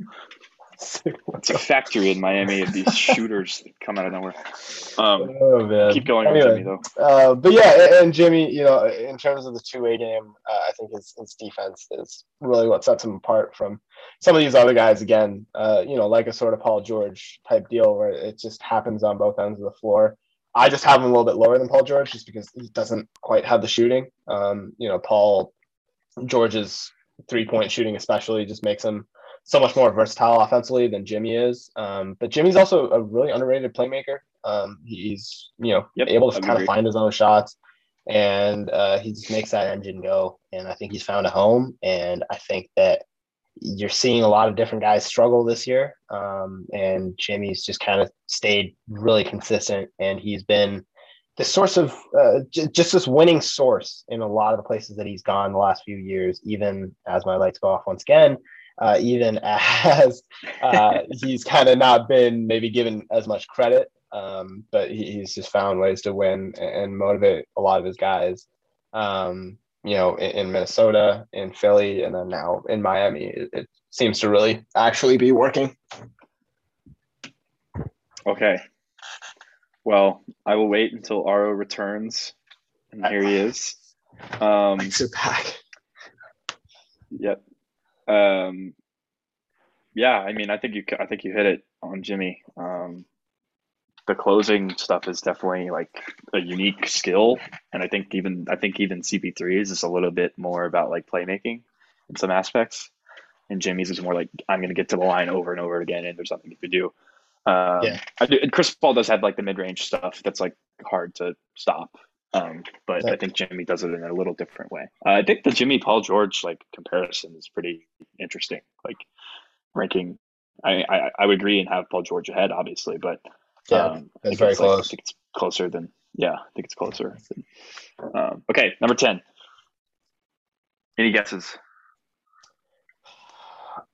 It's a factory in Miami of these shooters that come out of nowhere. Um, oh keep going Anyway. Jimmy though. Uh, but yeah, and, and Jimmy, you know, in terms of the two-way game, uh, I think his, his defense is really what sets him apart from some of these other guys. Again, uh, you know, like a sort of Paul George type deal where it just happens on both ends of the floor. I just have him a little bit lower than Paul George just because he doesn't quite have the shooting. Um, you know, Paul George's three-point shooting, especially, just makes him so much more versatile offensively than Jimmy is. Um, but Jimmy's also a really underrated playmaker. Um, he's you know Yep, able to would kind of find his own shots, and uh, he just makes that engine go. And I think he's found a home. And I think that you're seeing a lot of different guys struggle this year. Um, and Jimmy's just kind of stayed really consistent, and he's been the source of uh, j- just this winning source in a lot of the places that he's gone the last few years. Even as my lights go off once again, uh, even as uh, he's kind of not been maybe given as much credit, um, but he, he's just found ways to win and, motivate a lot of his guys. Um, you know, in, in Minnesota, in Philly, and then now in Miami, it, it seems to really actually be working. Okay. Well, I will wait until Aro returns, and here he is. Um, Thanks back. Yep. Um, yeah, I mean, I think you, I think you hit it on Jimmy. Um, the closing stuff is definitely like a unique skill, and I think even, I think even CP3 is just a little bit more about like playmaking in some aspects, and Jimmy's is more like I'm going to get to the line over and over again, and there's nothing you can do. Um, Yeah. I do, and Chris Paul does have like the mid-range stuff that's like hard to stop. Um, but I think Jimmy does it in a little different way. Uh, I think the Jimmy Paul George like comparison is pretty interesting. Like ranking, I, I I would agree and have Paul George ahead, obviously, but Yeah, um, I it's think very it's, like- close. I think it's closer than yeah, I think it's closer. Than, um, okay, number ten. Any guesses?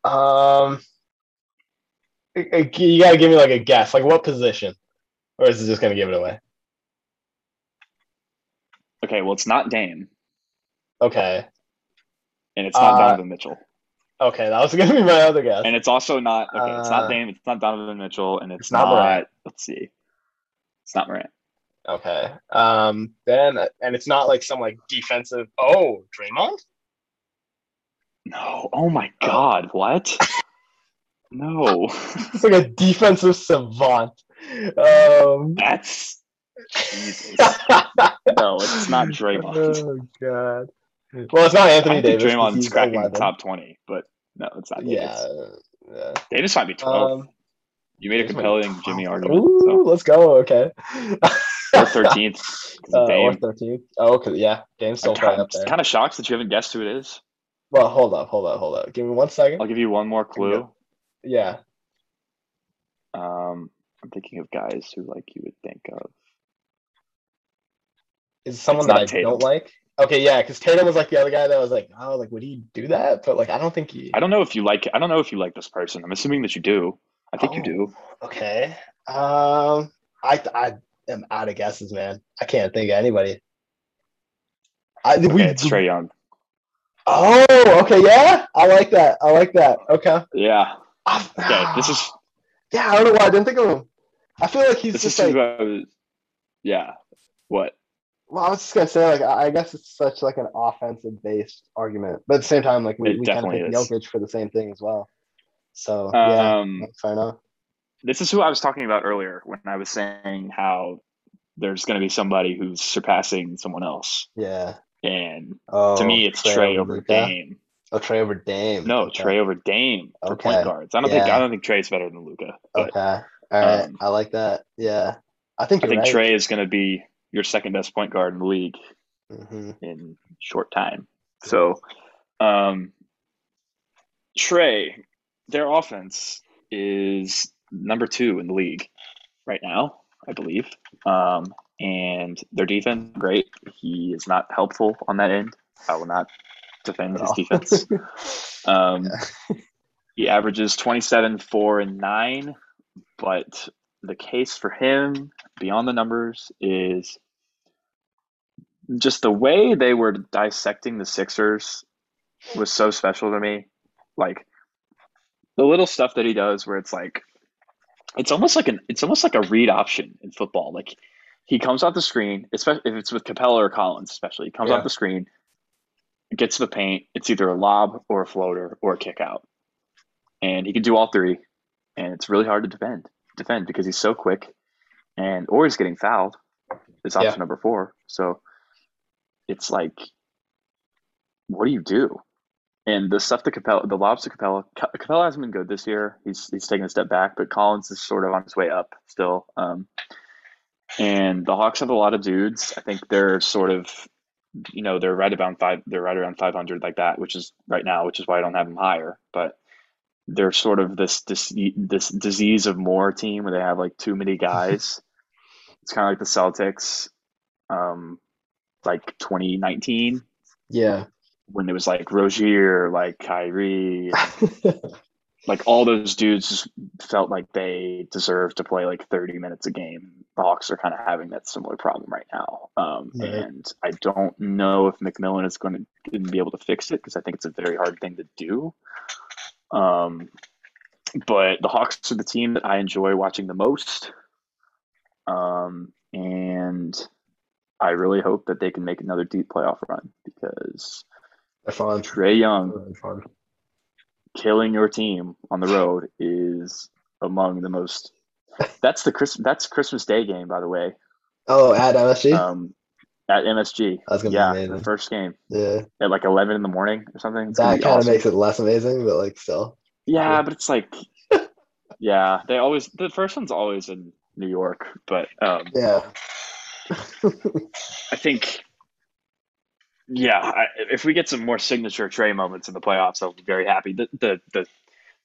Um, you gotta give me like a guess, like what position, or is it just gonna give it away? Okay, well, it's not Dame, Okay, and it's not Uh, Donovan Mitchell, okay, that was gonna be my other guess. and it's also not okay. it's uh, not Dame. It's not Donovan Mitchell, and it's, it's not not. Morant. let's see. It's not Morant. Okay, um, then and it's not like some like defensive. Oh, Draymond. No. Oh my God. What? No. It's like a defensive savant. Um, That's. No, it's not Draymond. Oh god. Well, it's not Anthony I think Davis. 'cause Draymond's cracking 11. the top twenty, but no, it's not Davis. Yeah. yeah. Davis might be twelve. Um, you made a Davis might be compelling Jimmy argument. Ooh, So. let's go. Okay. Or thirteenth. Uh, or 13th. Oh, okay. Yeah. Dame's still probably up there. kind of shocks that you haven't guessed who it is. Well, hold up, hold up, hold up. Give me one second. I'll give you one more clue. Yeah. Um, I'm thinking of guys who like you would think of. Is someone that I Tatum. don't like? Okay, yeah, because Tatum was like the other guy that was like, oh, like would he do that? But like, I don't think he. I don't know if you like. I don't know if you like this person. I'm assuming that you do. I think you Oh. do. Okay. Um, I I am out of guesses, man. I can't think of anybody. I we, Okay, it's Trae Young. Oh, okay, yeah, I like that. I like that. Okay. Yeah. I- Okay. This is Yeah, I don't know why I didn't think of him. I feel like he's just like. was. Yeah. What? Well, I was just gonna say, like, I I guess it's such like an offensive based argument, but at the same time, like, we, It we kind of definitely pick is. Jokic for the same thing as well. So yeah, Um, fair enough. this is who I was talking about earlier when I was saying how there's going to be somebody who's surpassing someone else, Yeah. and Oh, to me, it's Trae over Luka? Dame. Oh, Trae over Dame. No, Okay. Trae over Dame for Okay. point guards. I don't think I don't think Trae's better than Luka, Okay. All right. um, I like that. Yeah. I think I you're think right. Trae is going to be your second best point guard in the league hmm in short time. So, um, Trae, their offense is number two in the league right now, I believe. Um, and their defense, great. He is not helpful on that end. I will not defend his defense. Um, he averages 27, 4, and 9. But the case for him, beyond the numbers, is just the way they were dissecting the Sixers was so special to me. Like, the little stuff that he does where it's like it's almost like an it's almost like a read option in football. Like he comes off the screen, especially if it's with Capela or Collins, especially he comes Yeah. off the screen, gets to the paint. It's either a lob or a floater or a kick out, and he can do all three. And it's really hard to defend defend because he's so quick, and or he's getting fouled. Is option Yeah. number four. So it's like, what do you do? And the stuff to Capela, the lobs to Capela, Capela hasn't been good this year. He's he's taken a step back, but Collins is sort of on his way up still. Um, and the Hawks have a lot of dudes. I think they're sort of, you know, they're right about five. They're right around five hundred like that, which is right now, which is why I don't have them higher. But they're sort of this this this disease of more team where they have like too many guys. it's kind of like the Celtics, um, like twenty nineteen Yeah. when it was like Rozier, like Kyrie, like all those dudes just felt like they deserved to play like 30 minutes a game. The Hawks are kind of having that similar problem right now. Um. And I don't know if McMillan is going to be able to fix it because I think it's a very hard thing to do. Um, but the Hawks are the team that I enjoy watching the most. Um, and I really hope that they can make another deep playoff run because They're fun. Trae Young fun. killing your team on the road is among the most. That's the Chris. That's Christmas Day game, by the way. Oh, at MSG? Um, at MSG. That's gonna be yeah, amazing. the first game yeah. at like eleven in the morning or something. It's That kind of awesome. makes it less amazing, but like still. Yeah, but it's like, yeah, they always the first one's always in New York, but um, Yeah. I think, yeah, I, if we get some more signature Trae moments in the playoffs, I'll be very happy. The the the,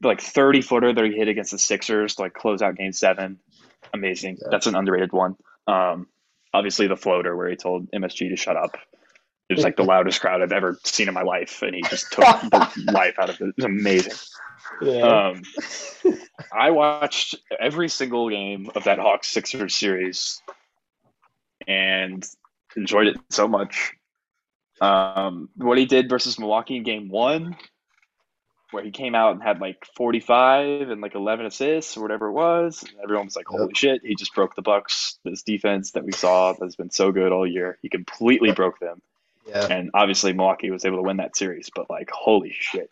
the like thirty footer that he hit against the Sixers to like close out Game Seven, amazing. Yeah. That's an underrated one. Um, obviously the floater where he told MSG to shut up. It was like the loudest crowd I've ever seen in my life, and he just took the life out of it. It was amazing. yeah. Um, I watched every single game of that Hawks Sixers series and enjoyed it so much. Um, what he did versus Milwaukee in game one, where he came out and had like 45 and like 11 assists or whatever it was, and everyone was like, holy shit, he just broke the Bucks. This defense that we saw that's been so good all year, he completely broke them. yeah. And obviously, Milwaukee was able to win that series, but like, holy shit.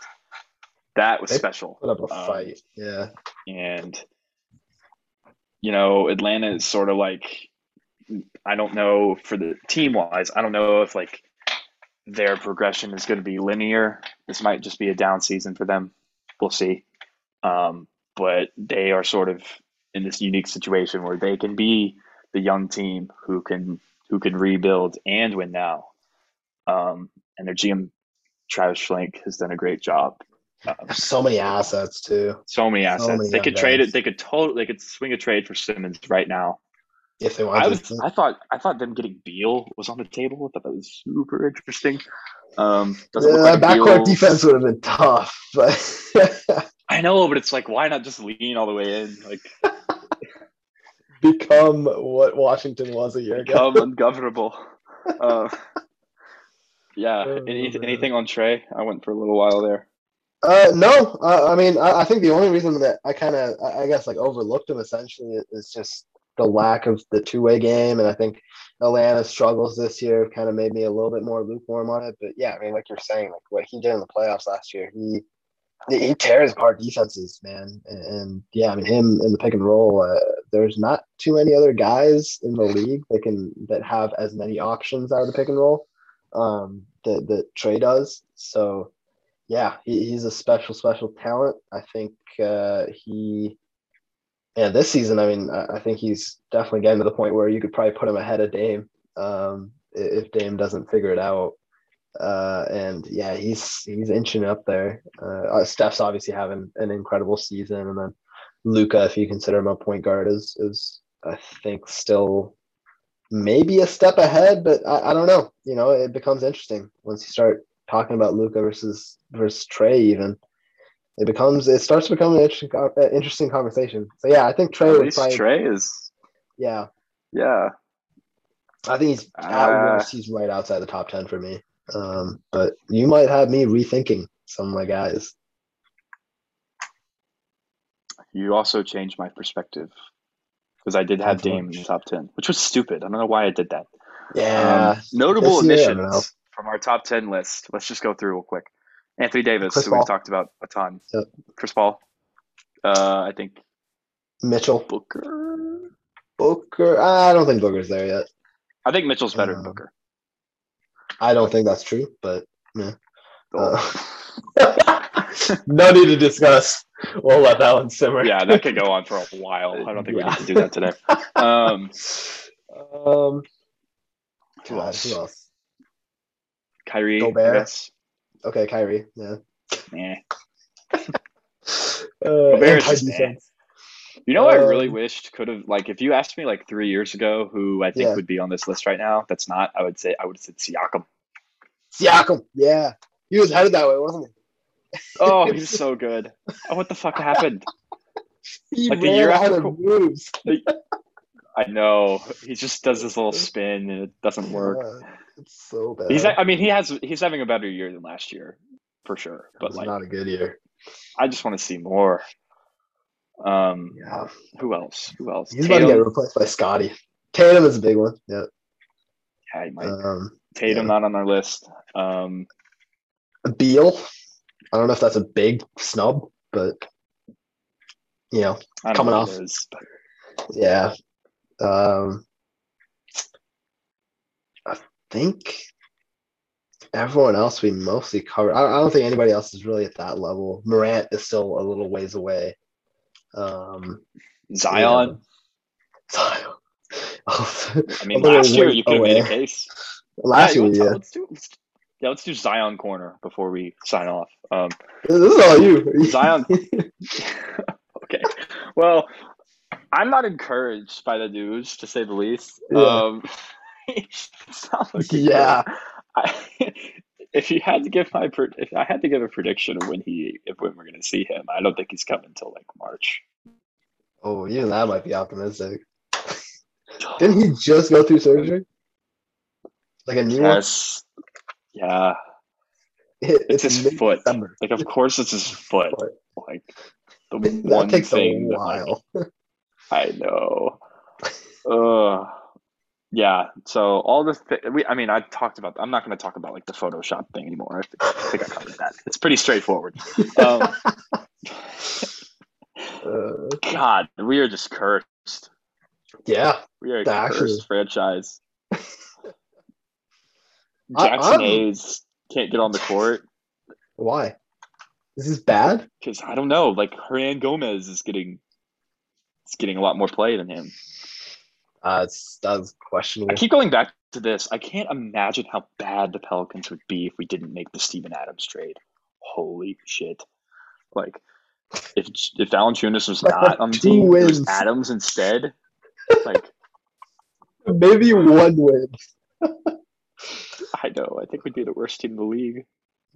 That was They special Put up a Um, fight. Yeah. and you know atlanta is sort of like i don't know for the team wise i don't know if like their progression is going to be linear this might just be a down season for them we'll see um, but they are sort of in this unique situation where they can be the young team who can who can rebuild and win now um, and their gm travis schlenk has done a great job um, so many assets too. so many assets. many they could trade it. They could totally. They could swing a trade for Simmons right now. If they want I to. was. I thought. I thought them getting Beal was on the table. I thought that was super interesting. Um, doesn't yeah, like backcourt Beal- defense would have been tough, but I know, but it's like, why not just lean all the way in? Like, become what Washington was a year ago. become ungovernable. Uh, yeah. Oh, Any, anything on Trae? I went for a little while there. Uh, no, uh, I mean, I, I think the only reason that I kind of, I, I guess, like overlooked him essentially is just the lack of the two-way game, and I think Atlanta's struggles this year kind of made me a little bit more lukewarm on it. But yeah, I mean, like you're saying, like what he did in the playoffs last year, he he tears apart defenses, man. And, and yeah, I mean, him in the pick and roll, uh, there's not too many other guys in the league that can that have as many options out of the pick and roll um, that that Trae does. So yeah, he, he's a special, special talent. I think uh, he, and this season, I mean, I, I think he's definitely getting to the point where you could probably put him ahead of Dame um, if Dame doesn't figure it out. Uh, and yeah, he's he's inching up there. Uh, uh, Steph's obviously having an incredible season, and then Luka, if you consider him a point guard, is is I think still maybe a step ahead, but I, I don't know. You know, it becomes interesting once you start talking about Luka versus versus Trae. Even it becomes it starts to become an interesting interesting conversation. So yeah, I think Trae At would probably Trae is. yeah. Yeah. I think he's at Uh, worst he's right outside the top ten for me. Um, but you might have me rethinking some of my guys. you also changed my perspective because I did have Dame in the top ten, which was stupid. I don't know why I did that. Yeah. Um, notable This year, I don't know. admissions from our top ten list. Let's just go through real quick. Anthony Davis, Chris who we've talked about a ton. Yep. Chris Paul. Uh, I think Mitchell, Booker. Booker. I don't think Booker's there yet. I think Mitchell's better than Um, Booker. I don't think that's true, but Oh. uh, no need to discuss. We'll let that one simmer. yeah, that could go on for a while. I don't think Yeah. we need to do that today. Um, Um. who Who else? else? Who else? Kyrie. I Gobert. Okay, Kyrie. Yeah. Eh. Uh, Gobert's just anti-defense. You know, what I really Um, wished could have like if you asked me like three years ago who I think Yeah. would be on this list right now. That's not. I would say I would have said Siakam. Siakam. Yeah, he was headed that way, wasn't he? Oh, he's so good. Oh, what the fuck happened? he? Like the ran year out after of moves. I know he just does this little spin and it doesn't work. Yeah, it's so bad. He's. I mean, he has. He's having a better year than last year, for sure. But It's like, not a good year. I just want to see more. Um, Yeah, who else? Who else? he's about to get replaced by Scottie. Tatum is a big one. Yeah. Yeah, he might. Um, Tatum yeah. not on our list. Um, Beal. I don't know if that's a big snub, but you know, Coming know off. is, but yeah. Um, think everyone else we mostly covered. I, I don't think anybody else is really at that level. Morant is still a little ways away. Um, Zion. Zion. I mean, last year you could have made a case. Last Yeah, year, yeah. Let's do. Let's, yeah, let's do Zion corner before we sign off. Um, This is all you. Zion. okay. Well, I'm not encouraged by the news, to say the least. Yeah. Um, it's not looking. Yeah. I, if you had to give my, if I had to give a prediction of when he, if when we're going to see him, I don't think he's coming until like March. Oh, even that might be optimistic. Didn't he just go through surgery? Like a new Yes. Yeah. It- It's his foot. mid-December. Like, of course, it's his foot. Like the That one takes a thing that, like, while. I know. Ugh. Yeah. So all the th- we, I mean, I talked about. I'm not going to talk about like the Photoshop thing anymore. I think I, covered that. It's pretty straightforward. Um, God, we are just cursed. yeah, We are a Actually. cursed franchise. Jaxson Hayes can't get on the court why? This is bad. because I don't know. Like Hernangomez is getting, is getting a lot more play than him. Uh, it's that's questionable. I keep going back to this. I can't imagine how bad the Pelicans would be if we didn't make the Steven Adams trade. Holy shit! Like, if if Valanciunas was not on the team, wins. Adams instead. Like, Maybe one win I know. I think we'd be the worst team in the league.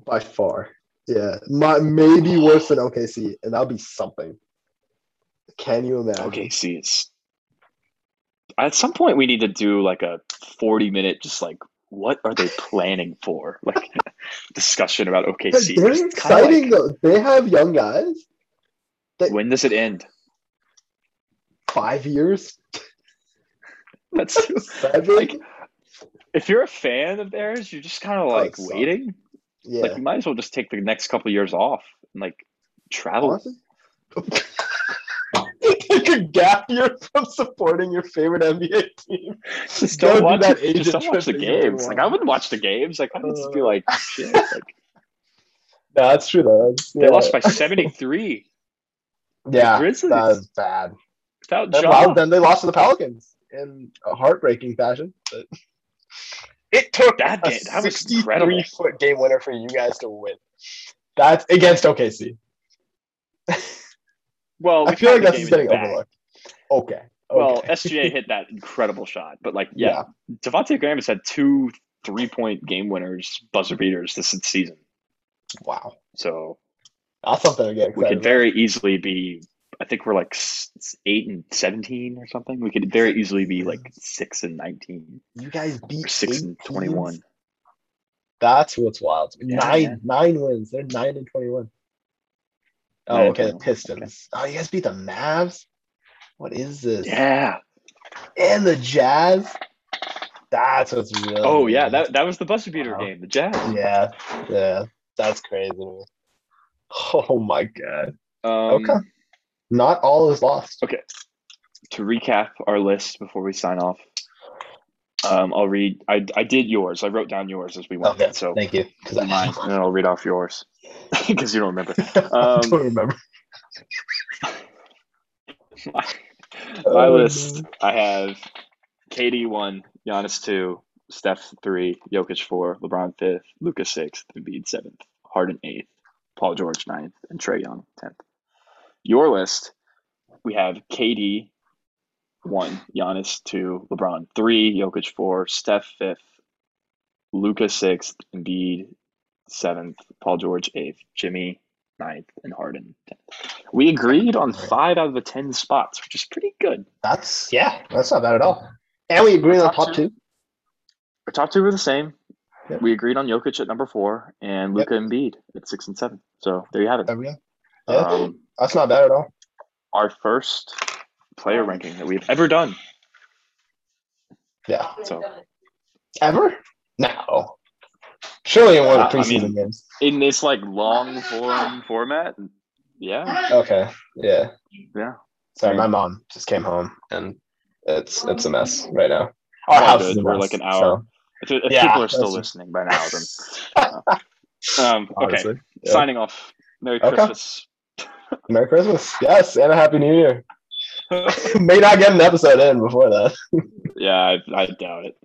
by far. Yeah, my, maybe worse than OKC, and that'll be something. Can you imagine? OKC it's at some point we need to do like a forty-minute, just like what are they planning for? Like discussion about OKC. They're exciting like, though. They have young guys. when does it end? Five years. That's Seven. like if you're a fan of theirs, you're just kind of oh, like suck. waiting. yeah. Like you might as well just take the next couple years off and like travel. Take a gap year from supporting your favorite NBA team. Just don't do watch. that it- Just don't watch the trip that you've been games. Like I wouldn't watch the games. Like I would just be like, shit. Like No, that's true though. That's- they yeah. lost by seventy-three Yeah, Grizzlies. that was bad. without well, then they lost to the Pelicans in a heartbreaking fashion. But it took That a game- that was incredible. 63 foot game winner for you guys to win. That's against OKC. Well, I we feel like that's getting overlooked. Okay. Well. SGA hit that incredible shot, but like, yeah, Devonte' Graham has had two three-point game winners, buzzer beaters this season. wow, So that's something to get we could very easily be. I think we're like eight and seventeen or something. We could very easily be like six and nineteen. You guys beat six and twenty-one. That's what's wild. Yeah, nine man. nine wins. They're nine and twenty one. Oh, okay. The. Pistons. Oh, you guys beat the Mavs. What is this? Yeah. And the Jazz. That's what's really. Oh yeah, that that was the buzzer beater Wow. game. The Jazz. Yeah, yeah. That's crazy. Oh my god. Um, Okay. Not all is lost. Okay. To recap our list before we sign off, um, I'll read. I I did yours. I wrote down yours as we went. Okay, So thank you. Because I, mine, and I'll read off yours because you don't remember. I Um, don't remember. my, Oh, my no. list. I have KD one, Giannis two, Steph three, Jokic four, LeBron fifth, Luka's sixth, Embiid seventh, Harden eighth, Paul George ninth, and Trae Young tenth. Your list. We have KD one, Giannis two, LeBron three, Jokic four, Steph fifth, Luka's sixth, Embiid seventh, Paul George eighth, Jimmy ninth, and Harden tenth. We agreed on five out of the ten spots, which is pretty good. That's yeah. That's not bad at all. And we agree on Top top two. two. Our top two were the same. Yep. We agreed on Jokic at number four and Yep. Luka Embiid at six and seven. So there you have it. There we go. Yeah, Um, that's not bad at all. our first player ranking that we've ever done. Yeah. So Ever? No. Surely in one of the Uh, I preseason mean- games. in this like long form format, yeah, Okay. Yeah. yeah. Sorry, my mom just came home and it's it's a mess right now. Our all house good. is We're mess, like an hour. If, if Yeah, people are still listening by now, then um, so, okay. Yeah. Signing off. Merry Okay. Christmas. Merry Christmas. Yes, and a Happy New Year. May not get an episode in before that. yeah, I, I doubt it.